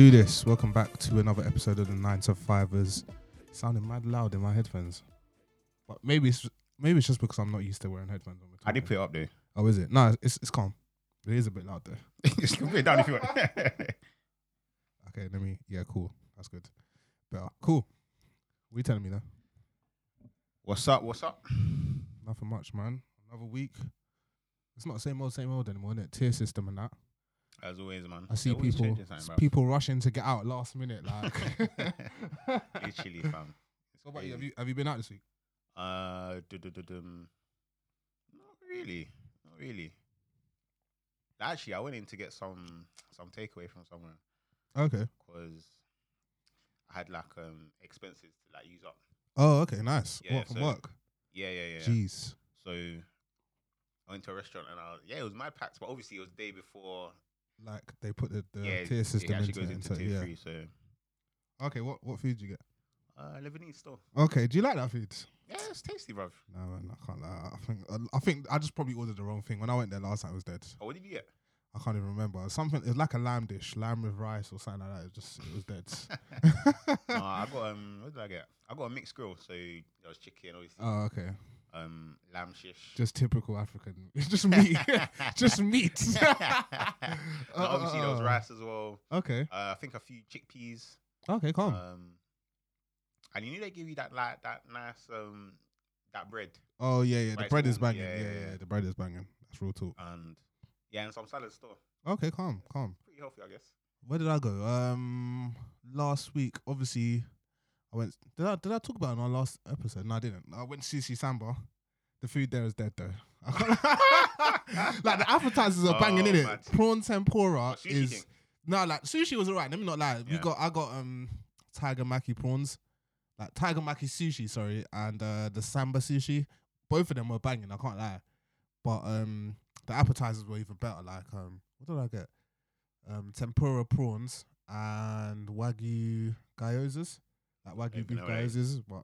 do this. Welcome back to another episode of the Nine to Fivers. Sounding mad loud in my headphones, but maybe it's maybe it's just because I'm not used to wearing headphones. I did put it up there. Oh, is it? No, it's it's calm. It is a bit loud though. Just put it down if you want. Okay, let me. Yeah, cool. That's good. Better. Cool. What you telling me now? What's up? What's up? Nothing much, man. Another week. It's not the same old, same old anymore, is it? Tier system and that. As always, man. I see always people something, people rushing to get out last minute. Like, Literally, fam. It's What about you? Have crazy. you have you been out this week? Uh, du-du-du-dum. not really, not really. Actually, I went in to get some some takeaway from somewhere Okay. because I had like um expenses to like use up. Oh, okay, nice. Yeah, what from so- work? Yeah, yeah, yeah. Jeez. So I went to a restaurant and I was, yeah, it was my packs, but obviously it was day before. Like they put the, the yeah, tier system it actually into, goes it, into so, tier yeah. three. So Okay, what what food did you get? uh, Lebanese store. Okay, do you like that food? Yeah, it's tasty, bruv. No, man, I can't lie. I think I think I just probably ordered the wrong thing. When I went there last time, it was dead. Oh, what did you get? I can't even remember. Something it was like a lamb dish, lamb with rice or something like that. It just it was dead. no, I got um, what did I get? I got a mixed grill, so there was chicken, obviously, oh, okay. Um, lamb shish. Just typical African. It's just meat. just meat. And obviously, there was Uh, rice as well. Okay. Uh, I think a few chickpeas. Okay, calm. Um, and you knew they give you that like that nice um that bread oh yeah, yeah. The bread is banging. Yeah yeah, yeah, yeah, yeah. The bread is banging. That's real talk. and yeah, and some salad store. Okay, calm, calm. Pretty healthy, I guess. Where did I go? Um, last week, obviously, I went. Did I did I talk about it on our last episode? No, I didn't. I went to Sushi Samba. The food there is dead though. like the appetizers are banging in Oh, it. Prawn tempura sushi is no like sushi was alright. Let me not lie. We Yeah. got I got um tiger maki prawns, like tiger maki sushi. Sorry, and uh the samba sushi. Both of them were banging. I can't lie, but um the appetizers were even better. Like um what did I get? Um tempura prawns and wagyu gyozas, like wagyu beef know what that is. gyozas. But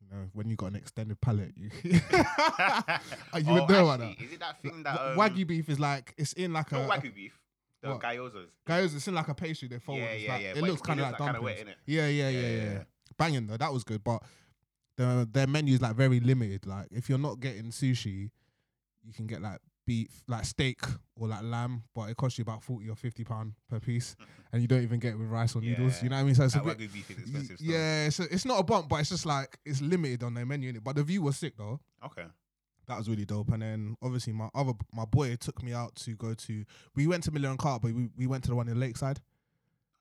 you know when you got an extended palate, you you oh, would know about that. Is it that thing that um, wagyu beef is like it's in like a wagyu beef. What? gyozas. Guys, it's in like a pastry. They fold. Yeah, yeah, like- yeah. It but looks kind of like kinda dumplings. wet, innit? yeah, yeah, yeah, yeah, yeah. Banging though, that was good. But the their menu is like very limited. Like if you're not getting sushi, you can get like beef, like steak or like lamb, but it costs you about forty or fifty pound per piece, and you don't even get it with rice or noodles. You know what I mean? So it's That a bit. beef is expensive. y- Yeah, it's, it's not a bump, but it's just like it's limited on their menu. Innit? But the view was sick though. Okay. That was really dope. And then obviously my other my boy took me out to go to. We went to Miller and Carter, but we, we went to the one in Lakeside.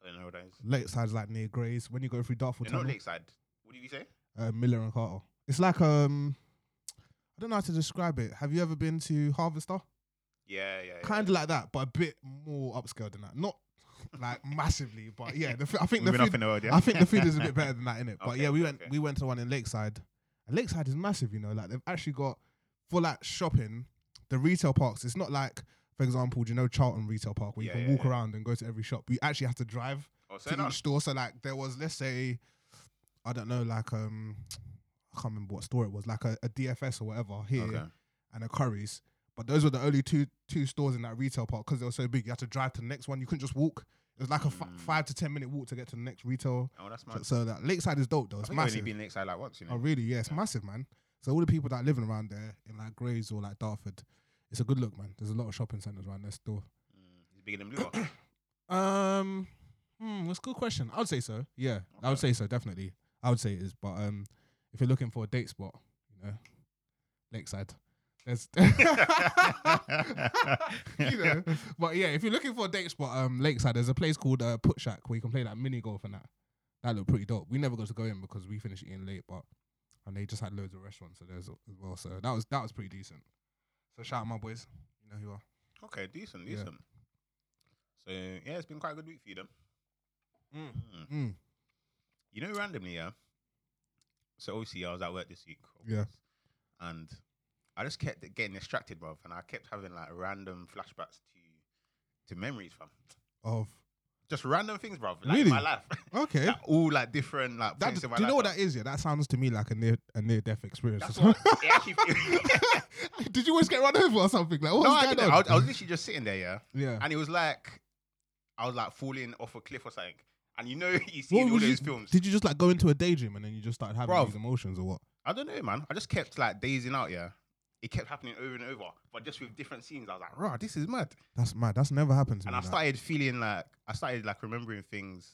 I don't know what that is. Lakeside's like near Grays. When you go through Dartford They're not lakeside. What did you say? uh, Miller and Carter. It's like um, I don't know how to describe it. Have you ever been to Harvester? Yeah, yeah. yeah. Kind of like that, but a bit more upscale than that. Not like massively, but yeah. The, I think the Moving food. the world, yeah. I think the food is a bit better than that, in innit? But Okay, yeah, we went okay. we went to one in Lakeside. And Lakeside is massive, you know. Like they've actually got for like shopping, the retail parks. It's not like, for example, do you know Charlton Retail Park where Yeah, you can yeah, walk around and go to every shop. We actually have to drive Oh, to each store. So like there was, let's say, I don't know, like um, I can't remember what store it was, like a, a DFS or whatever here Okay. and a Currys. But those were the only two two stores in that retail park because they were so big. You had to drive to the next one. You couldn't just walk. It was like a Mm. five to ten minute walk to get to the next retail. Oh, that's So, mad. so that Lakeside is dope though. I It's think I've only massive. been lakeside like once, you know. Oh really? Yeah, it's Yeah. massive, man. So all the people that are living around there in like Grays or like Dartford, it's a good look, man. There's a lot of shopping centers around there still. Mm, it's bigger than Blue. Um, hmm, that's a good question. I would say so. Yeah, I would say so. Definitely, I would say it is. But um, if you're looking for a date spot, you know, Lakeside. There's, you know, but yeah, if you're looking for a date spot, um, Lakeside, there's a place called uh, Puttshack where you can play like mini golf and that. That looked pretty dope. We never got to go in because we finished eating late, but and they just had loads of restaurants so there's as well. So that was that was pretty decent. So shout out my boys. You know who are. okay, decent, Yeah. decent. So yeah, it's been quite a good week for you then. Mm. Mm. You know, randomly, yeah. So obviously, I was at work this week. Yeah. And I just kept getting distracted, bro, and I kept having like random flashbacks to to memories, fam. Of Just random things, bro. Like Really? my life. okay. Like, all like different like That, do of my you know what fam. that is? Yeah, that sounds to me like a near a near death experience. That's what it actually. Did you always get run over or something? Like, what no, was I didn't. I was, I was literally just sitting there, yeah, yeah. and it was like, I was like falling off a cliff or something. And you know, you see in all those films. Did you just like go into a daydream and then you just started having Bruv. these emotions or what? I don't know, man. I just kept like dazing out. Yeah, it kept happening over and over, but just with different scenes. I was like, "Rah, this is mad." That's mad. That's never happened to me. And me. I that. started feeling like I started like remembering things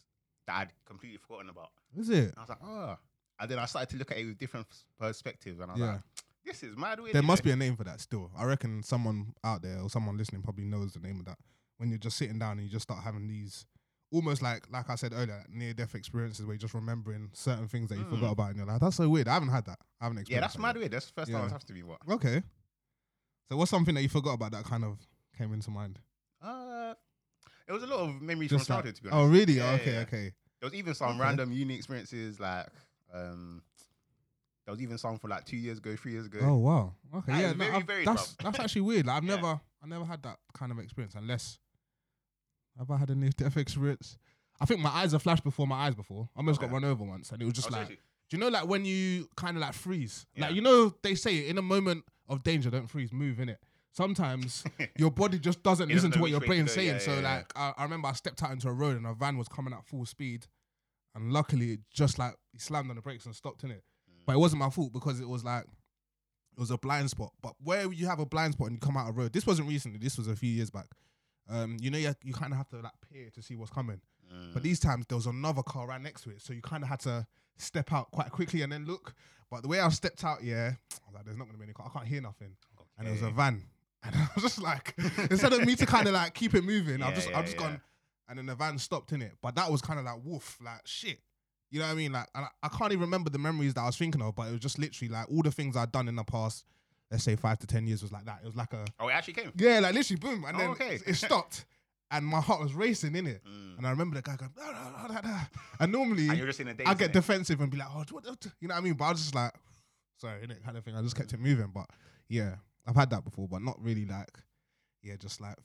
that I'd completely forgotten about. Is it? And I was like, "Oh," and then I started to look at it with different s- perspectives, and I was Yeah. like, "This is mad." Weird, There must be a name for that still. I reckon someone out there or someone listening probably knows the name of that. When you're just sitting down and you just start having these almost like like I said earlier, near death experiences where you're just remembering certain things that you Mm. forgot about and you're like, that's so weird. I haven't had that. I haven't experienced. Yeah, that's that mad yet. weird. That's the first time it has to be what. Okay. So what's something that you forgot about that kind of came into mind? Uh, it was a lot of memories Just from like- childhood. to be honest. oh really? Yeah, okay, yeah. okay. There was even some Okay. random uni experiences like um there was even some for like two years ago, three years ago. Oh wow. Okay, That yeah, no, very I've- that's bruv. that's actually weird. Like, I've Yeah. never I never had that kind of experience unless have I had a near death experience? I think my eyes have flashed before my eyes before. I almost got run over once, and it was just Oh, like, seriously? do you know, like when you kind of like freeze, Yeah. like you know they say in a moment of danger, don't freeze, move in it. Sometimes your body just doesn't It listen to know what which your way to brain's go, saying. yeah, so yeah, yeah. like I, I remember I stepped out into a road and a van was coming at full speed, and luckily it just like he slammed on the brakes and stopped in it. Mm. But it wasn't my fault because it was like it was a blind spot. But where you have a blind spot and you come out a road, this wasn't recently. This was a few years back. Um, you know, you, you kind of have to like peer to see what's coming. But Mm. these times there was another car right next to it, so you kind of had to step out quite quickly and then look. But the way I stepped out, yeah, I was like, "There's not gonna be any car. I can't hear nothing." And it was a van, and I was just like, instead of me to kind of like keep it moving, I've just yeah, I've just yeah. gone, and then the van stopped in it. But that was kind of like woof, like shit. You know what I mean? Like, and I, I can't even remember the memories that I was thinking of, but it was just literally like all the things I'd done in the past, let's say five to ten years, was like that. It was like a Oh, it actually came. yeah, like literally boom, and Oh, then okay. it stopped, and my heart was racing in it. Mm. And I remember the guy going, "No, no, no, no, no." and normally And you're just in a daze. I get defensive and be like, oh, what, what, you know what I mean? But I was just like, sorry, innit, kind of thing. I just kept it moving. But yeah, I've had that before, but not really like, yeah, just like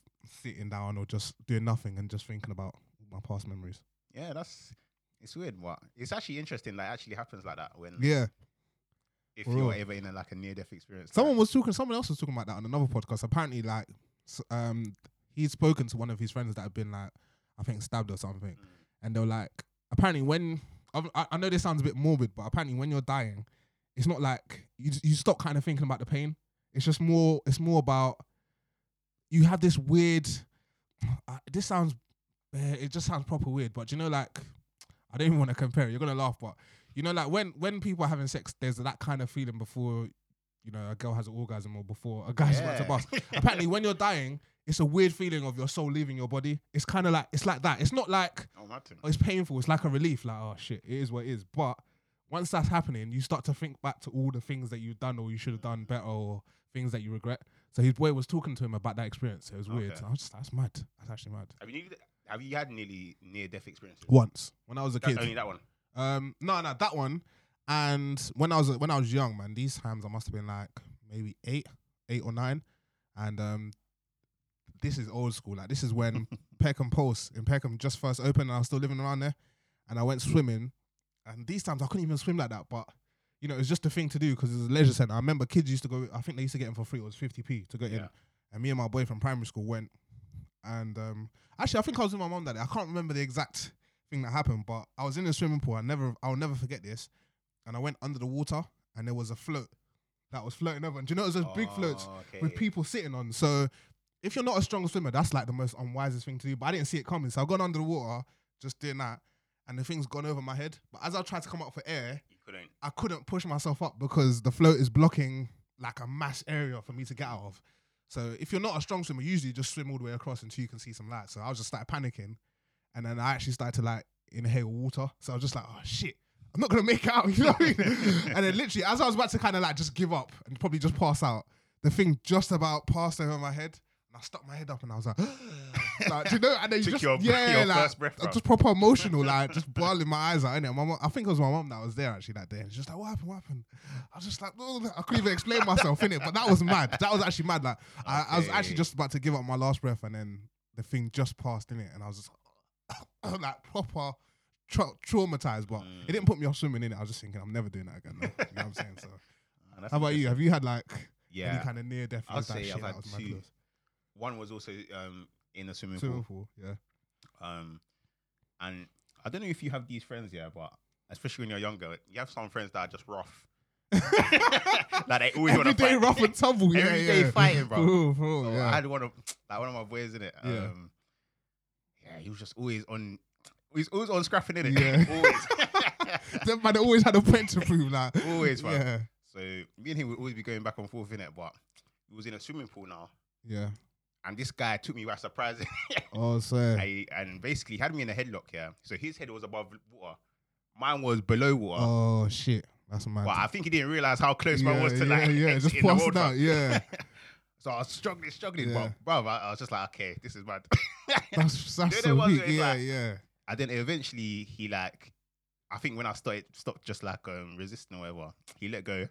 sitting down or just doing nothing and just thinking about my past memories. Yeah, that's it's weird. What it's actually interesting. That actually happens like that when Yeah, if you're ever in a, like a near death experience. someone was talking. Someone else was talking about that on another podcast. Apparently, like, um, he'd spoken to one of his friends that had been like, I think stabbed or something, Mm. and they were like, apparently when I, I know this sounds a bit morbid, but apparently when you're dying, it's not like you you stop kind of thinking about the pain. It's just more. It's more about you have this weird. Uh, this sounds. Uh, it just sounds proper weird, but you know, like I don't even want to compare. it. You're gonna laugh, but you know, like when when people are having sex, there's that kind of feeling before you know a girl has an orgasm or before a guy's about to Yeah. bust. Apparently, when you're dying, it's a weird feeling of your soul leaving your body. It's kind of like it's like that. It's not like Oh, oh, it's painful. It's like a relief. Like oh shit, it is what it is. But once that's happening, you start to think back to all the things that you've done or you should have done better or things that you regret. So his boy was talking to him about that experience. It was weird. So I was just that's mad. That's actually mad. Have you have you had nearly near death experiences? Once when I was a kid. That's kid. only that one. Um, no, no, that one. And when I was when I was young, man, these times I must have been like maybe eight, eight or nine, and um, this is old school. Like this is when Peckham Pulse in Peckham just first opened, and I was still living around there, and I went swimming, and these times I couldn't even swim like that, but. You know, it was just a thing to do because it was a leisure center. I remember kids used to go. I think they used to get in for free. It was fifty p to get in, and me and my boy from primary school went. And um, actually, I think I was with my mom that day. I can't remember the exact thing that happened, but I was in the swimming pool. I never, I'll never forget this. And I went under the water, and there was a float that was floating over. And do you know it was those big floats Oh, okay. with people sitting on? So if you're not a strong swimmer, that's like the most unwisest thing to do. But I didn't see it coming, so I got under the water, just doing that, and the thing's gone over my head. But as I tried to come up for air, You couldn't. I couldn't push myself up because the float is blocking like a mass area for me to get out of. So if you're not a strong swimmer, usually you just swim all the way across until you can see some light. So I was just started panicking, and then I actually started to like inhale water. So I was just like, oh shit, I'm not gonna make it out. You know what I mean? and then literally, as I was about to kind of like just give up and probably just pass out, the thing just about passed over my head, and I stuck my head up, and I was like. like, do you know? And then you just your- yeah, your like breath, just proper emotional, like just bawling my eyes out. Innit? My mom, I think it was my mom that was there actually that day. And she's just like, "What happened? What happened?" I was just like, "No, no," I couldn't even explain myself in it, but that was mad. That was actually mad. Like I, I was actually just about to give up my last breath, and then the thing just passed in it, and I was just like proper tra- traumatized. But Mm. it didn't put me off swimming in it. I was just thinking, I'm never doing that again. you know what I'm saying? So, that's how about you? Have you had like Yeah. any kind of near death? I'd say I've had two. One was also um, in a swimming Swimming pool. pool, yeah. Um, and I don't know if you have these friends, yeah, but especially when you're younger, you have some friends that are just rough. like they always want to Everyday fight. rough and tumble. Yeah, Everyday yeah. fighting, bro. For real, for real, So yeah. I had one of like one of my boys in it. Yeah. Um, yeah, he was just always on. He's always on scrapping in it. Yeah. always, Them man always had a point to prove. Like, always, man. yeah, So me and him would always be going back and forth in it, but he was in a swimming pool now, yeah. and this guy took me by surprise. Oh. I, and basically had me in a headlock. Yeah, so his head was above water, mine was below water. Oh shit, that's mad. But I think he didn't realize how close yeah, mine was to yeah, like yeah, just passing out. Yeah, So I was struggling, struggling, Yeah. but bro, I, I was just like, okay, this is mad. that's that's so weak. it, Yeah, like- yeah. and then eventually he like, I think when I started stopped just like um resisting or whatever, he let go.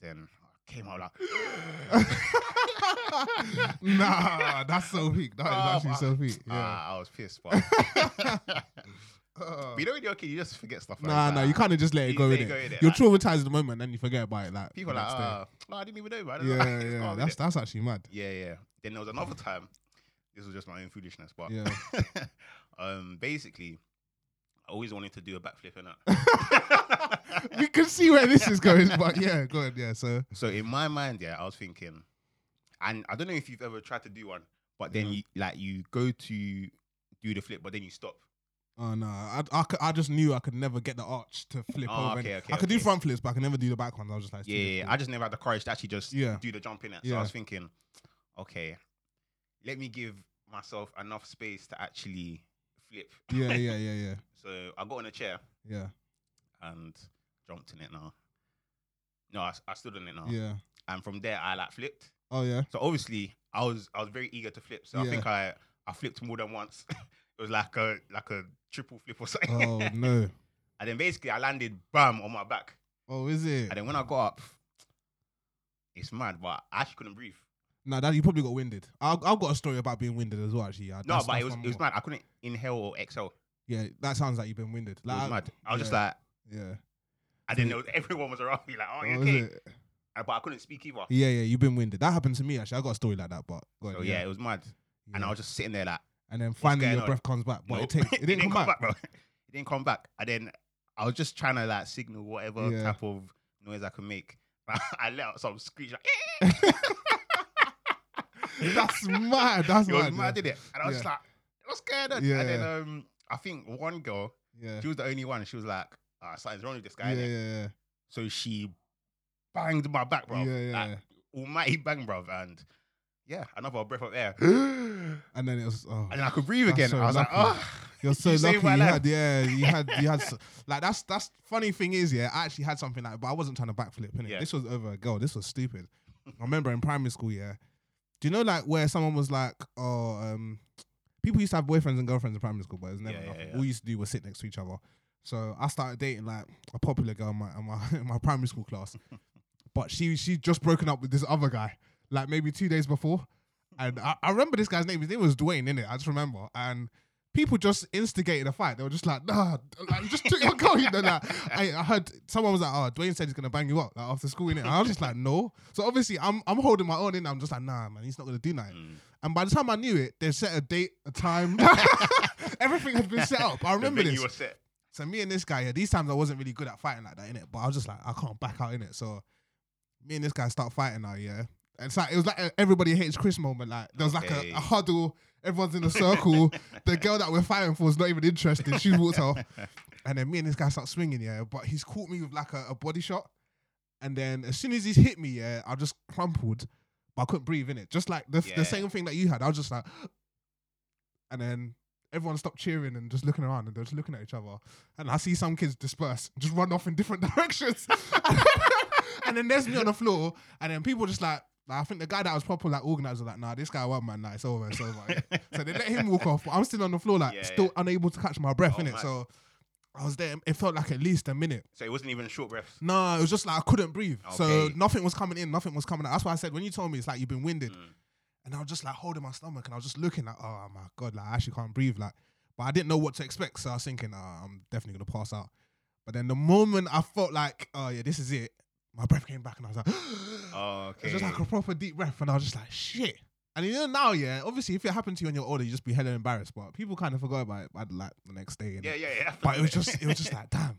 Then I came out like, nah, that's so weak. That is Oh, actually but- so weak. Yeah. ah, I was pissed. But, but Uh, you know when you're a kid, you just forget stuff. Like nah, that. nah, you kind of just let it You go let in it go, innit? You're Like- traumatized at the moment, then you forget about it. Like People the are like, next day. ah, no, I didn't even know, man. yeah, It's yeah. That's innit? that's actually mad. yeah, yeah. Then there was another time. This was just my own foolishness, but Yeah. um, basically, I always wanted to do a backflip in it. we can see where this is going, but yeah, go ahead. Yeah, so So in my mind, yeah, I was thinking, and I don't know if you've ever tried to do one, but then Yeah. you like you go to do the flip, but then you stop. Oh uh, no, I, I, I just knew I could never get the arch to flip Oh, over. okay, okay, I could do front flips, but I could never do the back ones. I was just like, Yeah, yeah, yeah. I just never had the courage to actually just Yeah. do the jump in it. So Yeah. I was thinking, okay, let me give myself enough space to actually flip. yeah, yeah, yeah, yeah, So I got on a chair yeah, and jumped in it now. No, I, I stood on it now, yeah. and from there I like flipped. Oh yeah, So obviously, I was I was very eager to flip. So I think I I flipped more than once. it was like a like a triple flip or something. oh no, and then basically I landed bam on my back. oh is it? And then when I got up, it's mad, but I actually couldn't breathe. No, that you probably got winded. I, I've got a story about being winded as well. Actually, yeah. No, That's- but it was it was mad. I couldn't inhale or exhale. Yeah, that sounds like you've been winded. It Like, was I- mad. I was just like, yeah. I didn't know everyone was around me like, oh, you Oh, okay? it? But I couldn't speak either. Yeah, yeah, you've been winded. That happened to me actually. I got a story like that, but go ahead, So yeah, it was mad. And I was just sitting there like, and then finally your on? breath comes back, but nope. it takes it didn't, come back. bro. It didn't come back. And then I was just trying to like signal whatever Yeah. type of noise I could make. I let out some screech like, That's mad. That's it was mad. mad, did it? And I was Yeah. just like, what's going on? Yeah. And then um, I think one girl, Yeah, she was the only one. She was like, ah, something's wrong with this guy. yeah, innit?" yeah, So she banged my back, bro. yeah, yeah. Like, almighty bang, bro. And yeah, another breath of air. And then it was. Oh, And then I could breathe again. so I was lucky. like, oh, you're so you lucky. You had, yeah, you had, you had. s- Like that's that's funny thing is, yeah, I actually had something like, but I wasn't trying to backflip. Innit? Yeah. This was over a girl. This was stupid. I remember in primary school, yeah. Do you know like where someone was like, oh, um, people used to have boyfriends and girlfriends in primary school, but it was never Yeah, yeah, nothing. yeah. All we used to do was sit next to each other. So I started dating like a popular girl in my in my, in my primary school class, but she she just broken up with this other guy like maybe two days before, and I, I remember this guy's name. His name was Dwayne, innit? I just remember, and people just instigated a fight. They were just like, nah, like just took your girl, you know. Like I, I heard someone was like, oh, Dwayne said he's gonna bang you up like after school, innit? And I was just like, no. So obviously I'm I'm holding my own in. I'm just like, nah, man, he's not gonna do nothing. Mm. And by the time I knew it, they set a date, a time, everything had been set up. I remember this. venue was set. So me and this guy, yeah, these times I wasn't really good at fighting like that, innit? But I was just like, I can't back out in it. So me and this guy start fighting now, yeah. It's like it was like a everybody hates Chris moment. Like there was like a, a huddle, everyone's in a circle. the girl that we're fighting for is not even interested. She walked off. And then me and this guy start swinging, yeah. But he's caught me with like a, a body shot. And then as soon as he's hit me, yeah, I just crumpled, but I couldn't breathe in it. Just like the, Yeah. the same thing that you had. I was just like, and then everyone stopped cheering and just looking around and they're just looking at each other. And I see some kids disperse, just run off in different directions. and then there's me on the floor, and then people just like, like, I think the guy that was proper like organizer, was like, nah, this guy won, man. Nah, it's over, it's over. so they let him walk off, but I'm still on the floor, like, Yeah, still yeah. unable to catch my breath Oh, in it. man. So I was there. It felt like at least a minute. So it wasn't even short breaths. No, it was just like I couldn't breathe. So Okay. nothing was coming in, nothing was coming out. That's why I said when you told me it's like you've been winded, Mm. and I was just like holding my stomach, and I was just looking like, oh my god, like I actually can't breathe, like. But I didn't know what to expect, so I was thinking, I'm definitely gonna pass out. But then the moment I felt like, oh yeah, this is it, my breath came back, and I was like, Oh, it okay. was just like a proper deep breath, and I was just like, shit, And you know now, yeah, obviously if it happened to you when you're older, you just be hella embarrassed. But people kind of forgot about it by like the next day. Yeah, yeah, yeah. But it was just it was just like, damn.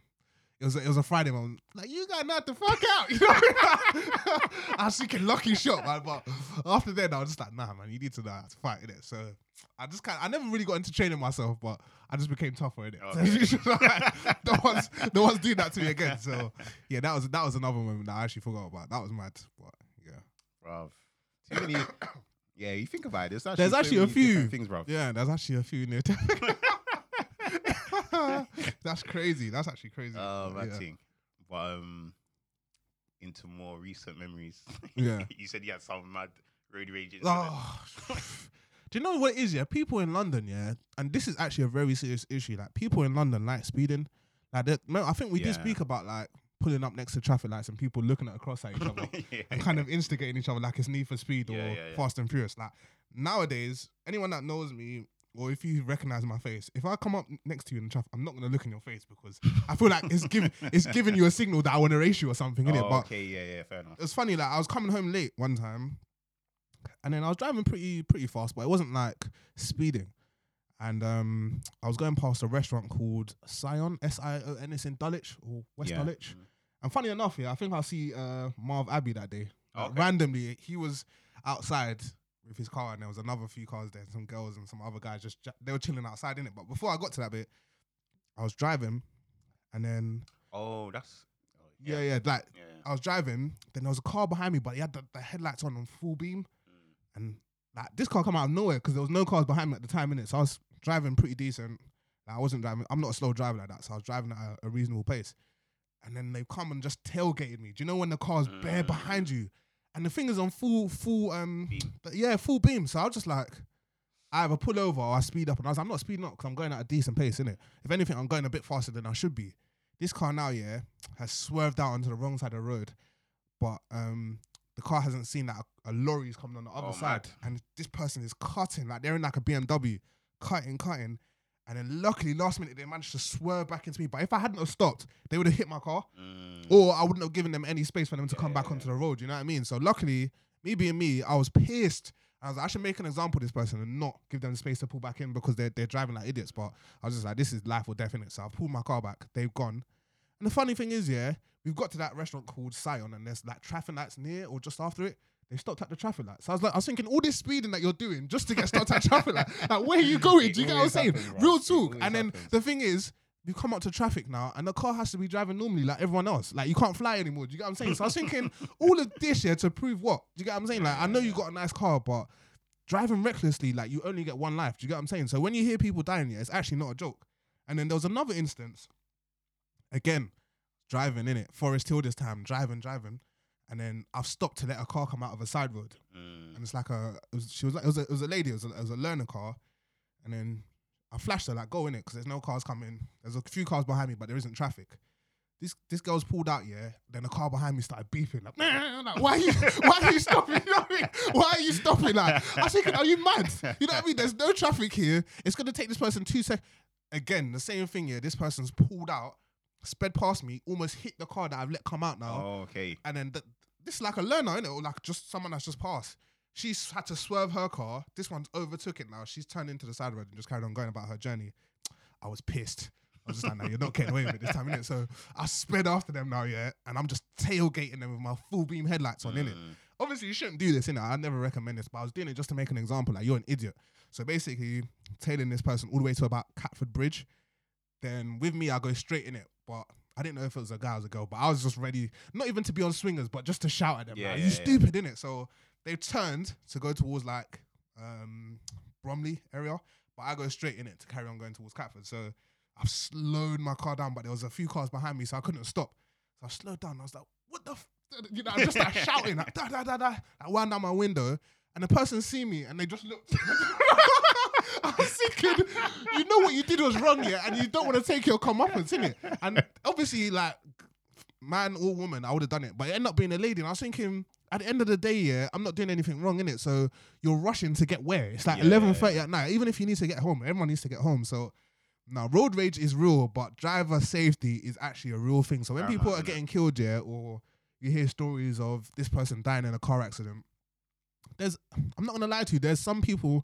It was a, it was a Friday moment. Like you got knocked the fuck out. You know? I was thinking lucky shot, man. But after that, I was just like, nah, man, you need to know how to fight it. So I just kind I never really got into training myself, but I just became tougher in it. Oh, okay. no one's no one's doing that to me again. So yeah, that was that was another moment that I actually forgot about. That was mad. But yeah. bruv. Too many. Yeah, you think about it. There's actually, There's actually a few. things, bro. Yeah, there's actually a few near That's crazy. That's actually crazy. Oh, But yeah. thing. But um, into more recent memories. Yeah. you said you had some mad road rage. Oh, do you know what it is? Yeah, people in London, yeah, and this is actually a very serious issue. Like people in London like speeding. Like, I think we did speak about like pulling up next to traffic lights and people looking at across at each other yeah. and kind of instigating each other like it's Need for Speed or Yeah, yeah, yeah. Fast and Furious. Like nowadays, anyone that knows me. Or if you recognize my face, if I come up next to you in the traffic, I'm not gonna look in your face because I feel like it's giving it's giving you a signal that I want to race you or something, innit? Oh, But okay, yeah, yeah, fair enough. It's funny. Like I was coming home late one time, and then I was driving pretty pretty fast, but it wasn't like speeding. And um, I was going past a restaurant called Sion, S I O N. It's in Dulwich or West Yeah. Dulwich. Mm. And funny enough, yeah, I think I'll see uh, Marv Abbey that day. Like, Okay. Randomly, he was outside with his car, and there was another few cars there, some girls and some other guys just they were chilling outside in it. But before I got to that bit, I was driving, and then Oh, that's. Oh, yeah, yeah, like yeah. I was driving, then there was a car behind me, but he had the, the headlights on on full beam. Mm. And like this car come out of nowhere because there was no cars behind me at the time in it. So I was driving pretty decent. Like, I wasn't driving, I'm not a slow driver like that. So I was driving at a, a reasonable pace. And then they come and just tailgated me. Do you know when the car's bare Mm. behind you? And the thing is on full, full, um, Beam. yeah, full beam. So I was just like, I either pull over or I speed up. And I was, I'm not speeding up because I'm going at a decent pace, innit? If anything, I'm going a bit faster than I should be. This car now, yeah, has swerved out onto the wrong side of the road, but um, the car hasn't seen that a, a lorry's coming on the other Oh, side, mad. and this person is cutting like they're in like a BMW, cutting, cutting, and then luckily last minute they managed to swerve back into me. But if I hadn't have stopped, they would have hit my car, Mm. or I wouldn't have given them any space for them to come back yeah, onto the road. You know what I mean? So luckily, me being me, I was pissed. I was like, I should make an example of this person and not give them the space to pull back in because they're they're driving like idiots. But I was just like, this is life or death in it. So I pulled my car back. They've gone. And the funny thing is, yeah, we've got to that restaurant called Sion, and there's like traffic lights near or just after it. They stopped at the traffic light. So I was like, I was thinking, all this speeding that you're doing just to get stopped at traffic light. Like, where are you going? It Do you get what I'm saying? happens. Real talk. And then happens. the thing is, you come up to traffic now, and the car has to be driving normally like everyone else. Like you can't fly anymore. Do you get what I'm saying? So I was thinking, all of this here to prove what? Do you get what I'm saying? Like I know you got a nice car, but driving recklessly, like you only get one life. Do you get what I'm saying? So when you hear people dying, yeah, it's actually not a joke. And then there was another instance, again, driving in it, Forest Hill this time, driving, driving, and then I've stopped to let a car come out of a side road, Mm. and it's like a, it was, she was like, it was a, it was a lady, it was a, it was a learner car, and then I flashed her like, go in it, because there's no cars coming. There's a few cars behind me, but there isn't traffic. This this girl's pulled out, yeah. Then the car behind me started beeping. Like, "Nah," like why are you why are you stopping? You know what I mean? Why are you stopping? Like, I thinking, are you mad? You know what I mean? There's no traffic here. It's gonna take this person two seconds. Again, the same thing here. This person's pulled out, sped past me, almost hit the car that I've let come out now. Oh, okay. And then th- this is like a learner, innit? Or like just someone that's just passed. She's had to swerve her car. This one's overtook it now. She's turned into the side road and just carried on going about her journey. I was pissed. I was just like, no, you're not getting away with it this time, innit? So I sped after them now, yeah, and I'm just tailgating them with my full beam headlights on, innit? Mm. Obviously, you shouldn't do this, innit? I never recommend this, but I was doing it just to make an example. Like, you're an idiot. So basically, tailing this person all the way to about Catford Bridge. Then with me, I go straight in it. But I didn't know if it was a guy or a girl, but I was just ready, not even to be on swingers, but just to shout at them. Yeah, like, yeah, you yeah. stupid, innit? So they turned to go towards like um, Bromley area, but I go straight in it to carry on going towards Catford. So I've slowed my car down, but there was a few cars behind me, so I couldn't stop. So I slowed down. I was like, what the f-? You know, I'm just like shouting, like, da, da, da, da. I wound down my window, and the person see me, and they just looked. I was thinking, you know what you did was wrong, yeah, and you don't want to take your comeuppance, innit? And obviously, like, man or woman, I would have done it, but it ended up being a lady, and I was thinking, at the end of the day, yeah, I'm not doing anything wrong, innit? So you're rushing to get where? It's like Yeah. 11:30 at night. Even if you need to get home, everyone needs to get home. So now road rage is real, but driver safety is actually a real thing. So when people Paramount, are getting killed, yeah, or you hear stories of this person dying in a car accident, there's I'm not gonna lie to you. There's some people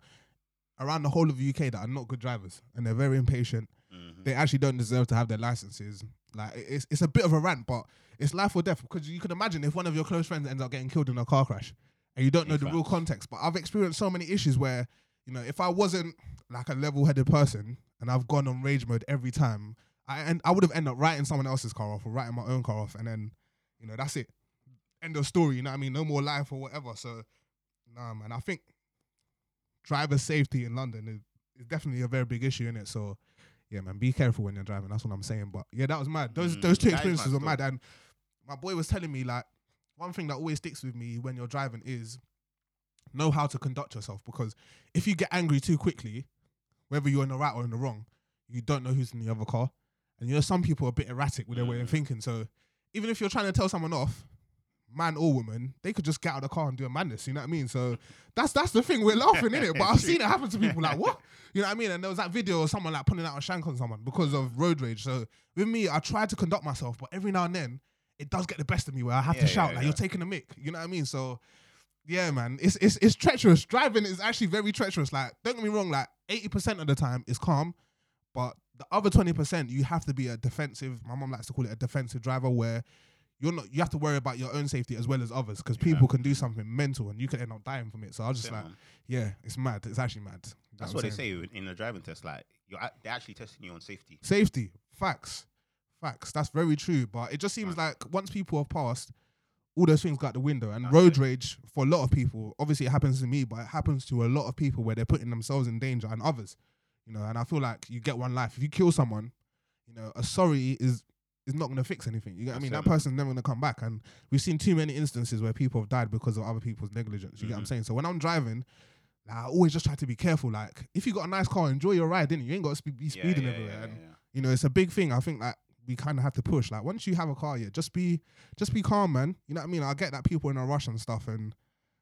around the whole of the UK that are not good drivers and they're very impatient. Mhm. They actually don't deserve to have their licenses. Like it's it's a bit of a rant, but it's life or death because you can imagine if one of your close friends ends up getting killed in a car crash and you don't know Big the real context. But I've experienced so many issues where you know if I wasn't like a level-headed person and I've gone on rage mode every time, I and I would have ended up writing someone else's car off or writing my own car off, and then you know that's it. End of story. You know what I mean? No more life or whatever. So, nah, man. I think driver safety in London is, is definitely a very big issue in it. So, yeah, man, be careful when you're driving. That's what I'm saying. But yeah, that was mad. Those Mm, those two experiences were mad. And my boy was telling me like one thing that always sticks with me when you're driving is know how to conduct yourself because if you get angry too quickly, whether you're in the right or in the wrong, you don't know who's in the other car. And you know, some people are a bit erratic with their way of Mm. thinking. So even if you're trying to tell someone off, man or woman, they could just get out of the car and do a madness. You know what I mean? So that's that's the thing. We're laughing in it, but I've seen it happen to people. Like what? You know what I mean? And there was that video of someone like putting out a shank on someone because of road rage. So with me, I try to conduct myself, but every now and then it does get the best of me where I have Yeah, to yeah, shout like yeah. you're taking a mic. You know what I mean? So yeah, man, it's it's it's treacherous. Driving is actually very treacherous. Like, don't get me wrong, like eighty percent of the time is calm, but the other twenty percent you have to be a defensive. My mom likes to call it a defensive driver, where you're not. You have to worry about your own safety as well as others, because Yeah. people can do something mental and you can end up dying from it. So I was just Yeah, like, yeah, it's mad. It's actually mad. That's I'm what they say in the driving test. Like you're a- they're actually testing you on safety. Safety, facts, facts. That's very true. But it just seems like once people have passed, all those things go out the window. And That's road it. rage for a lot of people, obviously it happens to me, but it happens to a lot of people where they're putting themselves in danger and others. You know, and I feel like you get one life. If you kill someone, you know, a sorry is is not gonna fix anything. You get what I mean? That person's never gonna come back. And we've seen too many instances where people have died because of other people's negligence. You get what I'm Mhm. saying? So when I'm driving, like, I always just try to be careful. Like, if you got a nice car, enjoy your ride, didn't you? You ain't got to spe- be speeding yeah, everywhere. yeah, and yeah, yeah. you know, it's a big thing. I think that we kind of have to push. Like once you have a car, yeah, just be just be calm, man. You know what I mean? I get that people in a rush and stuff and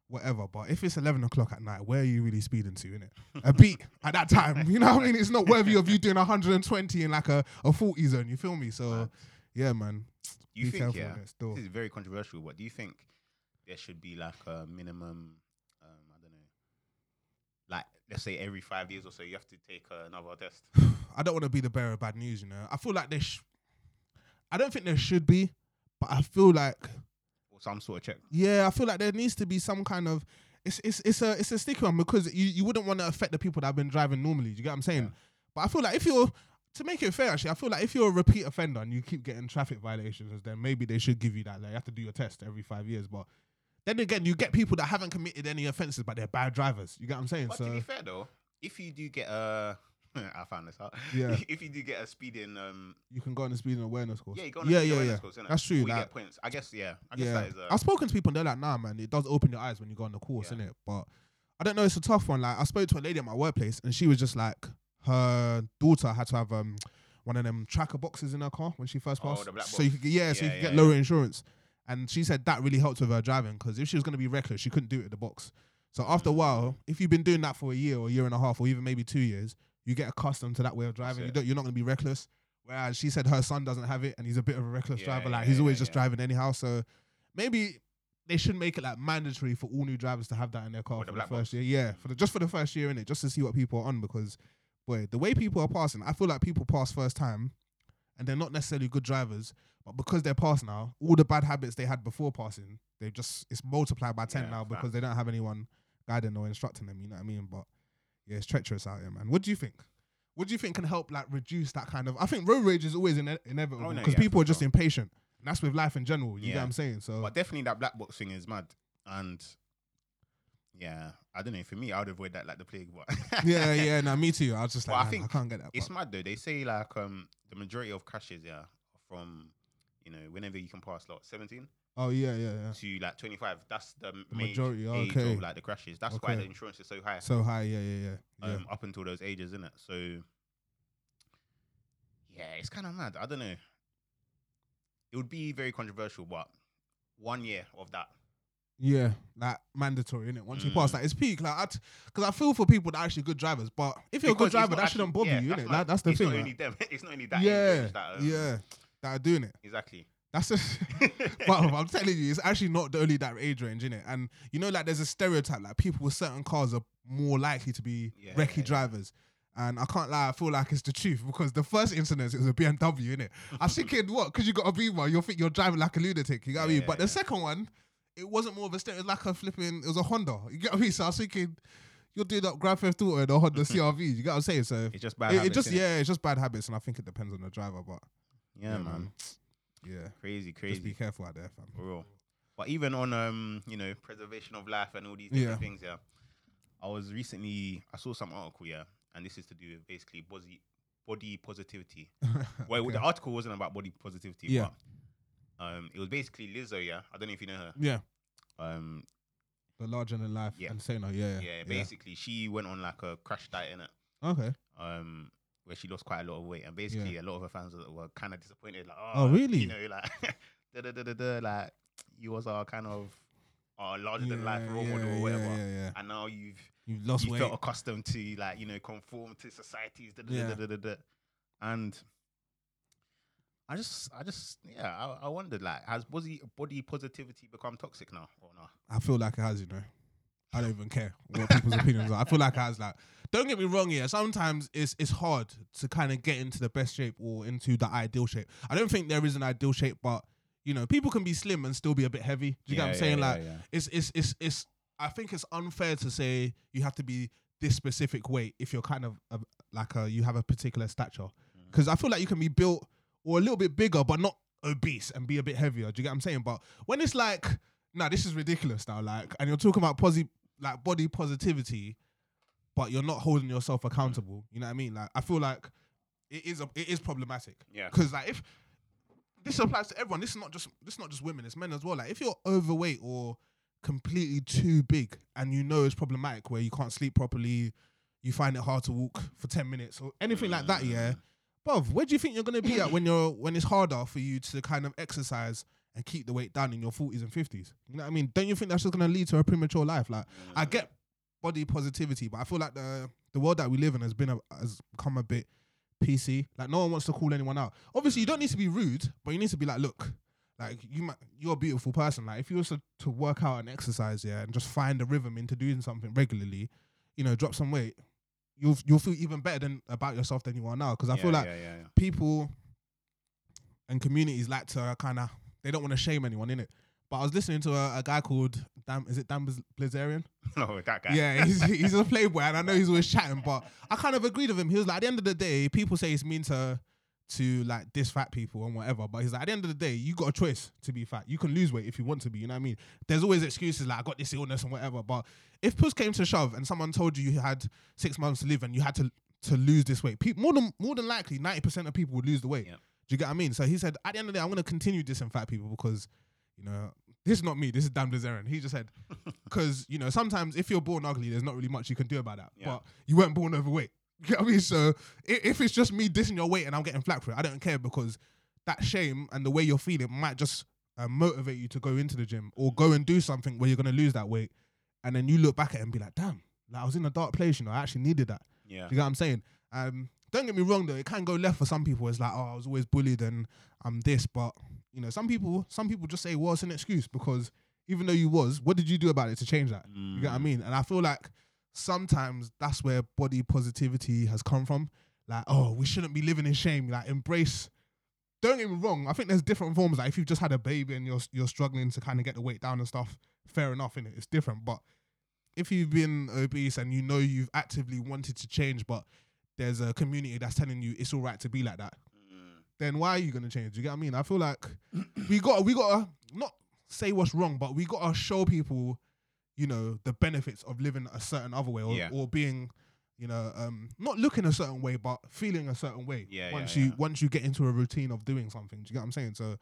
whatever, but if it's eleven o'clock at night, where are you really speeding to? In it, a beat at that time. You know what I mean? It's not worthy of you doing 120 in like a a 40 zone. You feel me? So Mad. yeah, man. You be think yeah? it. This is very controversial, but do you think there should be like a minimum? Um, I don't know. Like let's say every five years or so, you have to take uh, another test. I don't want to be the bearer of bad news. You know, I feel like there. Sh- I don't think there should be, but I feel like or some sort of check. Yeah, I feel like there needs to be some kind of it's it's it's a it's a sticky one because you, you wouldn't want to affect the people that have been driving normally. Do you get what I'm saying? Yeah. But I feel like if you're to make it fair, actually, I feel like if you're a repeat offender and you keep getting traffic violations, then maybe they should give you that. Like you have to do your test every five years. But then again, you get people that haven't committed any offences, but they're bad drivers. You get what I'm saying? But so to be fair though, if you do get a, I found this out. Yeah. if you do get a speeding, um, you can go on the speeding awareness course. yeah, you go on a yeah, speeding yeah, awareness yeah. course, innit? That's true. Like- get points. I guess yeah. I guess yeah, that is. Uh, I've spoken to people and they're like, nah, man, it does open your eyes when you go on the course, Yeah. innit? But I don't know, it's a tough one. Like I spoke to a lady at my workplace and she was just like, her daughter had to have um one of them tracker boxes in her car when she first Oh, passed. the black so you could get, yeah, so you could yeah, get yeah. lower insurance. And she said that really helped with her driving because if she was gonna be reckless, she couldn't do it at the box. So after a Mm. while, if you've been doing that for a year or a year and a half or even maybe two years, you get accustomed to that way of driving. You don't, you're not gonna be reckless. Whereas she said her son doesn't have it and he's a bit of a reckless Yeah, driver. Like yeah, he's yeah, always just yeah. driving anyhow. So maybe they should make it like mandatory for all new drivers to have that in their car With for the the first box. year. Yeah, for the just for the first year in it, just to see what people are on. Because boy, the way people are passing, I feel like people pass first time, and they're not necessarily good drivers, but because they're past now, all the bad habits they had before passing, they just it's multiplied by ten now because they don't have anyone guiding or instructing them. You know what I mean? But yeah, it's treacherous out here, man. What do you think? What do you think can help like reduce that kind of? I think road rage is always ine- inevitable Oh, no, because yeah, people are just sure. impatient. And that's with life in general. You get what I'm saying? So But definitely that black box thing is mad. And yeah, I don't know. For me, I would avoid that like the plague. But yeah, yeah, no, me too. I was just like, I man, I, think can't get that. it's mad though. They say like um the majority of crashes, yeah, are from you know whenever you can pass like seventeen oh yeah, yeah, yeah. to like twenty five. That's the, majority, age okay. of like the crashes. That's why the insurance is so high. So high, yeah, yeah, yeah, yeah. um, up until those ages, isn't it? So yeah, it's kind of mad. I don't know. It would be very controversial, but one year of that. Yeah, like mandatory, innit? Once you pass Mm. that, it's peak. Like, because I feel for people that are actually good drivers, but if you're a good driver, that actually- shouldn't bother yeah, you, that's innit? mad. That, that's the it's thing. Not like- only them. It's not only that. yeah, age that, um, yeah, that are doing it. Exactly. That's a, but I'm telling you, it's actually not the only that age range, in it. And you know, like there's a stereotype, like people with certain cars are more likely to be Yeah, recce yeah. drivers. And I can't lie, I feel like it's the truth because the first incident it was a BMW, innit? I was thinking, what? Because you got a Beamer, think you're driving like a lunatic. You got what I mean? Yeah, But the second one, it wasn't more of a stereo, it was like a flipping, it was a Honda. You get what I mean? So I was thinking, you're doing that Grand Theft Auto and a Honda CRV. You got what I'm saying? So It's just bad. it, it just, yeah, it's just bad habits. And I think it depends on the driver. But yeah, man. Yeah. Crazy, crazy. Just be careful out there, fam. for real. But even on um, you know, preservation of life and all these Yeah. different things, yeah. I was recently, I saw some article, yeah, and this is to do with basically body body positivity. Well, Okay. the article wasn't about body positivity, Yeah. but um, it was basically Lizzo, yeah. I don't know if you know her. Yeah. Um, The larger than life Yeah. and say no, yeah. yeah, basically she went on like a crash diet in it. Okay. um, where she lost quite a lot of weight, and basically a lot of her fans were, were kind of disappointed, like, oh, Oh, really? You know, like, da, da, da, da, da, like you was our kind of our larger than life role model or whatever, Yeah, yeah, yeah. and now you've You've lost you weight. felt accustomed to like you know conform to societies, da, da, da, Yeah. da, da, da, da. and I just, I just, yeah, I, I wondered, like, has body body positivity become toxic now or not? I feel like it has, you know. I don't even care what people's opinions are. I feel like I was like don't get me wrong, here. Sometimes it's it's hard to kind of get into the best shape or into the ideal shape. I don't think there is an ideal shape, but you know, people can be slim and still be a bit heavy. Do you get what I'm saying? like it's it's it's it's I think it's unfair to say you have to be this specific weight if you're kind of a, like a you have a particular stature. Mm. Because I feel like you can be built or a little bit bigger, but not obese and be a bit heavier. Do you get what I'm saying? But when it's like, nah, this is ridiculous now. Like, and you're talking about posi- like body positivity, but you're not holding yourself accountable. You know what I mean? Like, I feel like it is a, it is problematic. yeah, Because like if this applies to everyone, this is not just this is not just women, it's men as well. Like if you're overweight or completely too big and you know it's problematic where you can't sleep properly, you find it hard to walk for ten minutes or anything like that, yeah. Mm. Bruv, where do you think you're gonna be at when you're when it's harder for you to kind of exercise and keep the weight down in your forties and fifties? You know what I mean? Don't you think that's just gonna lead to a premature life? Like I get body positivity, but I feel like the the world that we live in has been a, has become a bit PC. Like no one wants to call anyone out. Obviously, you don't need to be rude, but you need to be like, look, like you might, you're a beautiful person. Like if you was to, to work out and exercise, yeah, and just find a rhythm into doing something regularly, you know, drop some weight, you'll you'll feel even better than about yourself than you are now. Because I feel like yeah, yeah, yeah. people and communities like to kind of they don't want to shame anyone in it. But I was listening to a, a guy called Dan. Is it Dan Blaz- Blazarian? no, that guy. Yeah, he's he's a playboy, and I know he's always chatting. But I kind of agreed with him. He was like, at the end of the day, people say it's mean to to like diss fat people and whatever. But he's like, at the end of the day, you got a choice to be fat. You can lose weight if you want to be. You know what I mean? There's always excuses like I got this illness and whatever. But if push came to shove and someone told you you had six months to live and you had to to lose this weight, people more than more than likely ninety percent of people would lose the weight. Yep. Do you get what I mean? So he said, at the end of the day, I'm going to continue dissing fat people because, you know, this is not me. This is Dan Blazarian. He just said, because, you know, sometimes if you're born ugly, there's not really much you can do about that. Yeah. But you weren't born overweight. You get what I mean? So i- if it's just me dissing your weight and I'm getting flack for it, I don't care because that shame and the way you're feeling might just uh, motivate you to go into the gym or go and do something where you're going to lose that weight. And then you look back at it and be like, damn, like I was in a dark place, you know, I actually needed that. yeah. You get what I'm saying? Um, don't get me wrong though, it can go left for some people. It's like, oh, I was always bullied and I'm this, but you know, some people, some people just say, well, it's an excuse because even though you was, what did you do about it to change that? You get what I Mm. mean? And I feel like sometimes that's where body positivity has come from. Like, oh, we shouldn't be living in shame. Like, embrace. Don't get me wrong. I think there's different forms. Like, if you've just had a baby and you're you're struggling to kind of get the weight down and stuff, fair enough. In it, it's different. But if you've been obese and you know you've actively wanted to change, but there's a community that's telling you it's all right to be like that, Mm. then why are you gonna change? You get what I mean? I feel like we got we gotta not say what's wrong, but we gotta show people, you know, the benefits of living a certain other way or, Yeah. or being, you know, um, not looking a certain way, but feeling a certain way. Yeah, Once yeah, you yeah. once you get into a routine of doing something, do you get what I'm saying? So,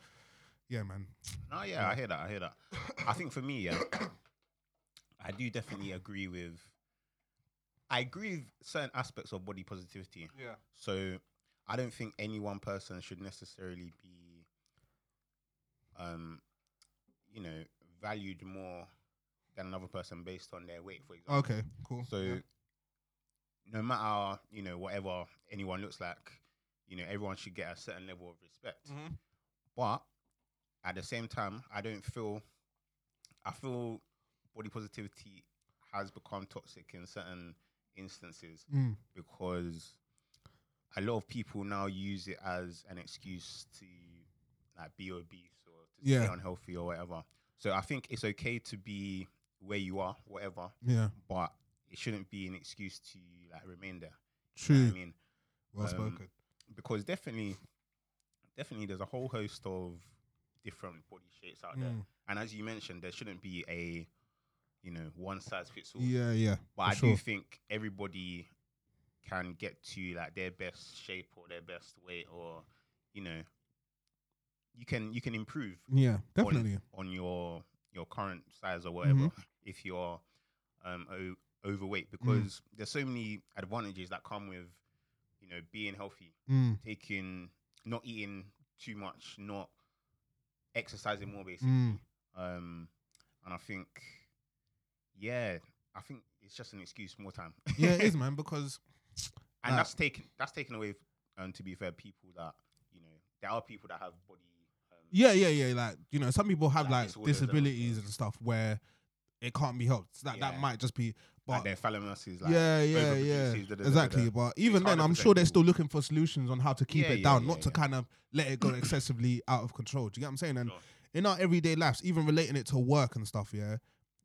yeah, man. No, yeah, I hear that. I hear that. I think for me, yeah, I do definitely agree with. I agree with certain aspects of body positivity. Yeah. So I don't think any one person should necessarily be, um, you know, valued more than another person based on their weight, for example. Okay. Cool. So yeah. no matter you know whatever anyone looks like, you know everyone should get a certain level of respect. Mhm. But at the same time, I don't feel. I feel body positivity has become toxic in certain instances Mm. because a lot of people now use it as an excuse to like be obese or to Yeah. stay unhealthy or whatever. So I think it's okay to be where you are, whatever, Yeah. but it shouldn't be an excuse to like remain there. You True. know I mean, well um, spoken. because definitely, definitely, there's a whole host of different body shapes out there, Mm. and as you mentioned, there shouldn't be a, you know, one size fits all. Yeah, yeah. But I sure. do think everybody can get to like their best shape or their best weight, or you know, you can you can improve Yeah, definitely. on your your current size or whatever Mm-hmm. if you're um o- overweight Mm. because there's so many advantages that come with you know being healthy, Mm. taking not eating too much, not exercising more basically. Mm. Um, and I think, yeah, I think it's just an excuse more time. Yeah, it is, man. Because and Like- that's taken that's taken away. Um, to be fair, people that you know, there are people that have body. Um, yeah, yeah, yeah. Like you know, some people have Like like disorders and- disabilities and stuff where it can't be helped. That that might just be. But like their thalamus is like yeah, yeah, yeah, da, da, exactly. da. But even then, I'm sure they're still looking for solutions on how to keep Yeah, it yeah, down, yeah, not to yeah. kind of let it go excessively out of control. Do you get what I'm saying? And Sure. in our everyday lives, even relating it to work and stuff, yeah.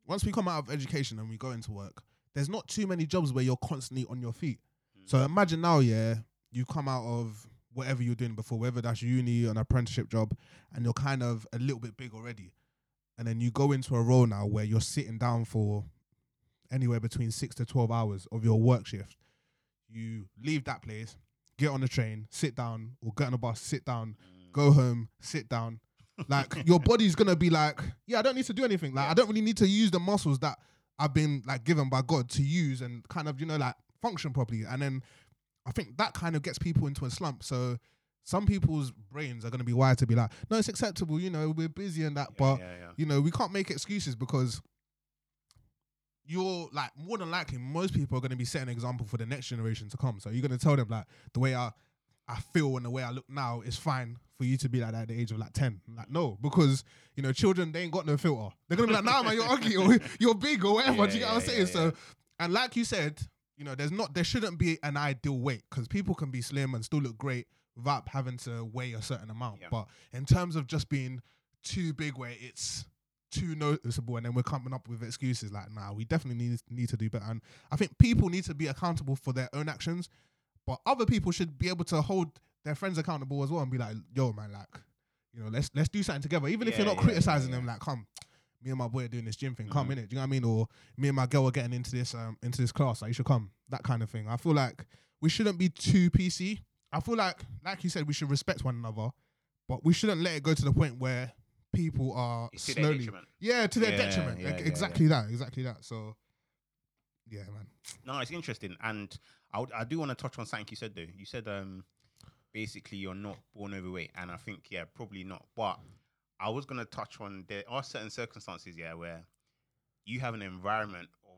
Once we come out of education and we go into work, there's not too many jobs where you're constantly on your feet. Mm. So imagine now, yeah, you come out of whatever you're doing before, whether that's uni, or an apprenticeship job, and you're kind of a little bit big already. And then you go into a role now where you're sitting down for anywhere between six to 12 hours of your work shift. You leave that place, get on the train, sit down, or get on a bus, sit down, Mm. go home, sit down. Like your body's gonna be like, yeah, I don't need to do anything. Like I don't really need to use the muscles that I've been like given by God to use and kind of, you know, like function properly. And then I think that kind of gets people into a slump. So some people's brains are gonna be wired to be like, no, it's acceptable, you know, we're busy and that, Yeah, but yeah, yeah. you know, we can't make excuses because you're like more than likely most people are going to be setting an example for the next generation to come. So you're going to tell them like the way I I feel and the way I look now is fine for you to be like that at the age of like ten. Like no, because you know children they ain't got no filter. They're gonna be like, nah man, you're ugly or you're big or whatever. Do you get what I'm saying? yeah, so and like you said, you know, there's not there shouldn't be an ideal weight because people can be slim and still look great without having to weigh a certain amount. Yeah. But in terms of just being too big where it's too noticeable and then we're coming up with excuses like nah we definitely need need to do better and i think people need to be accountable for their own actions but other people should be able to hold their friends accountable as well and be like yo man like you know let's let's do something together even if you're not yeah, criticizing yeah, them like come me and my boy are doing this gym thing come Mhm. in it do you know what i mean or me and my girl are getting into this um into this class like you should come that kind of thing i feel like we shouldn't be too pc i feel like like you said we should respect one another but we shouldn't let it go to the point where people are It's to their slowly yeah, to their detriment. yeah, exactly that. Exactly that. So, yeah, man. No, it's interesting, and I, would, I do want to touch on something you said though. You said um, basically you're not born overweight, and I think yeah, probably not. But I was gonna touch on there are certain circumstances yeah where you have an environment of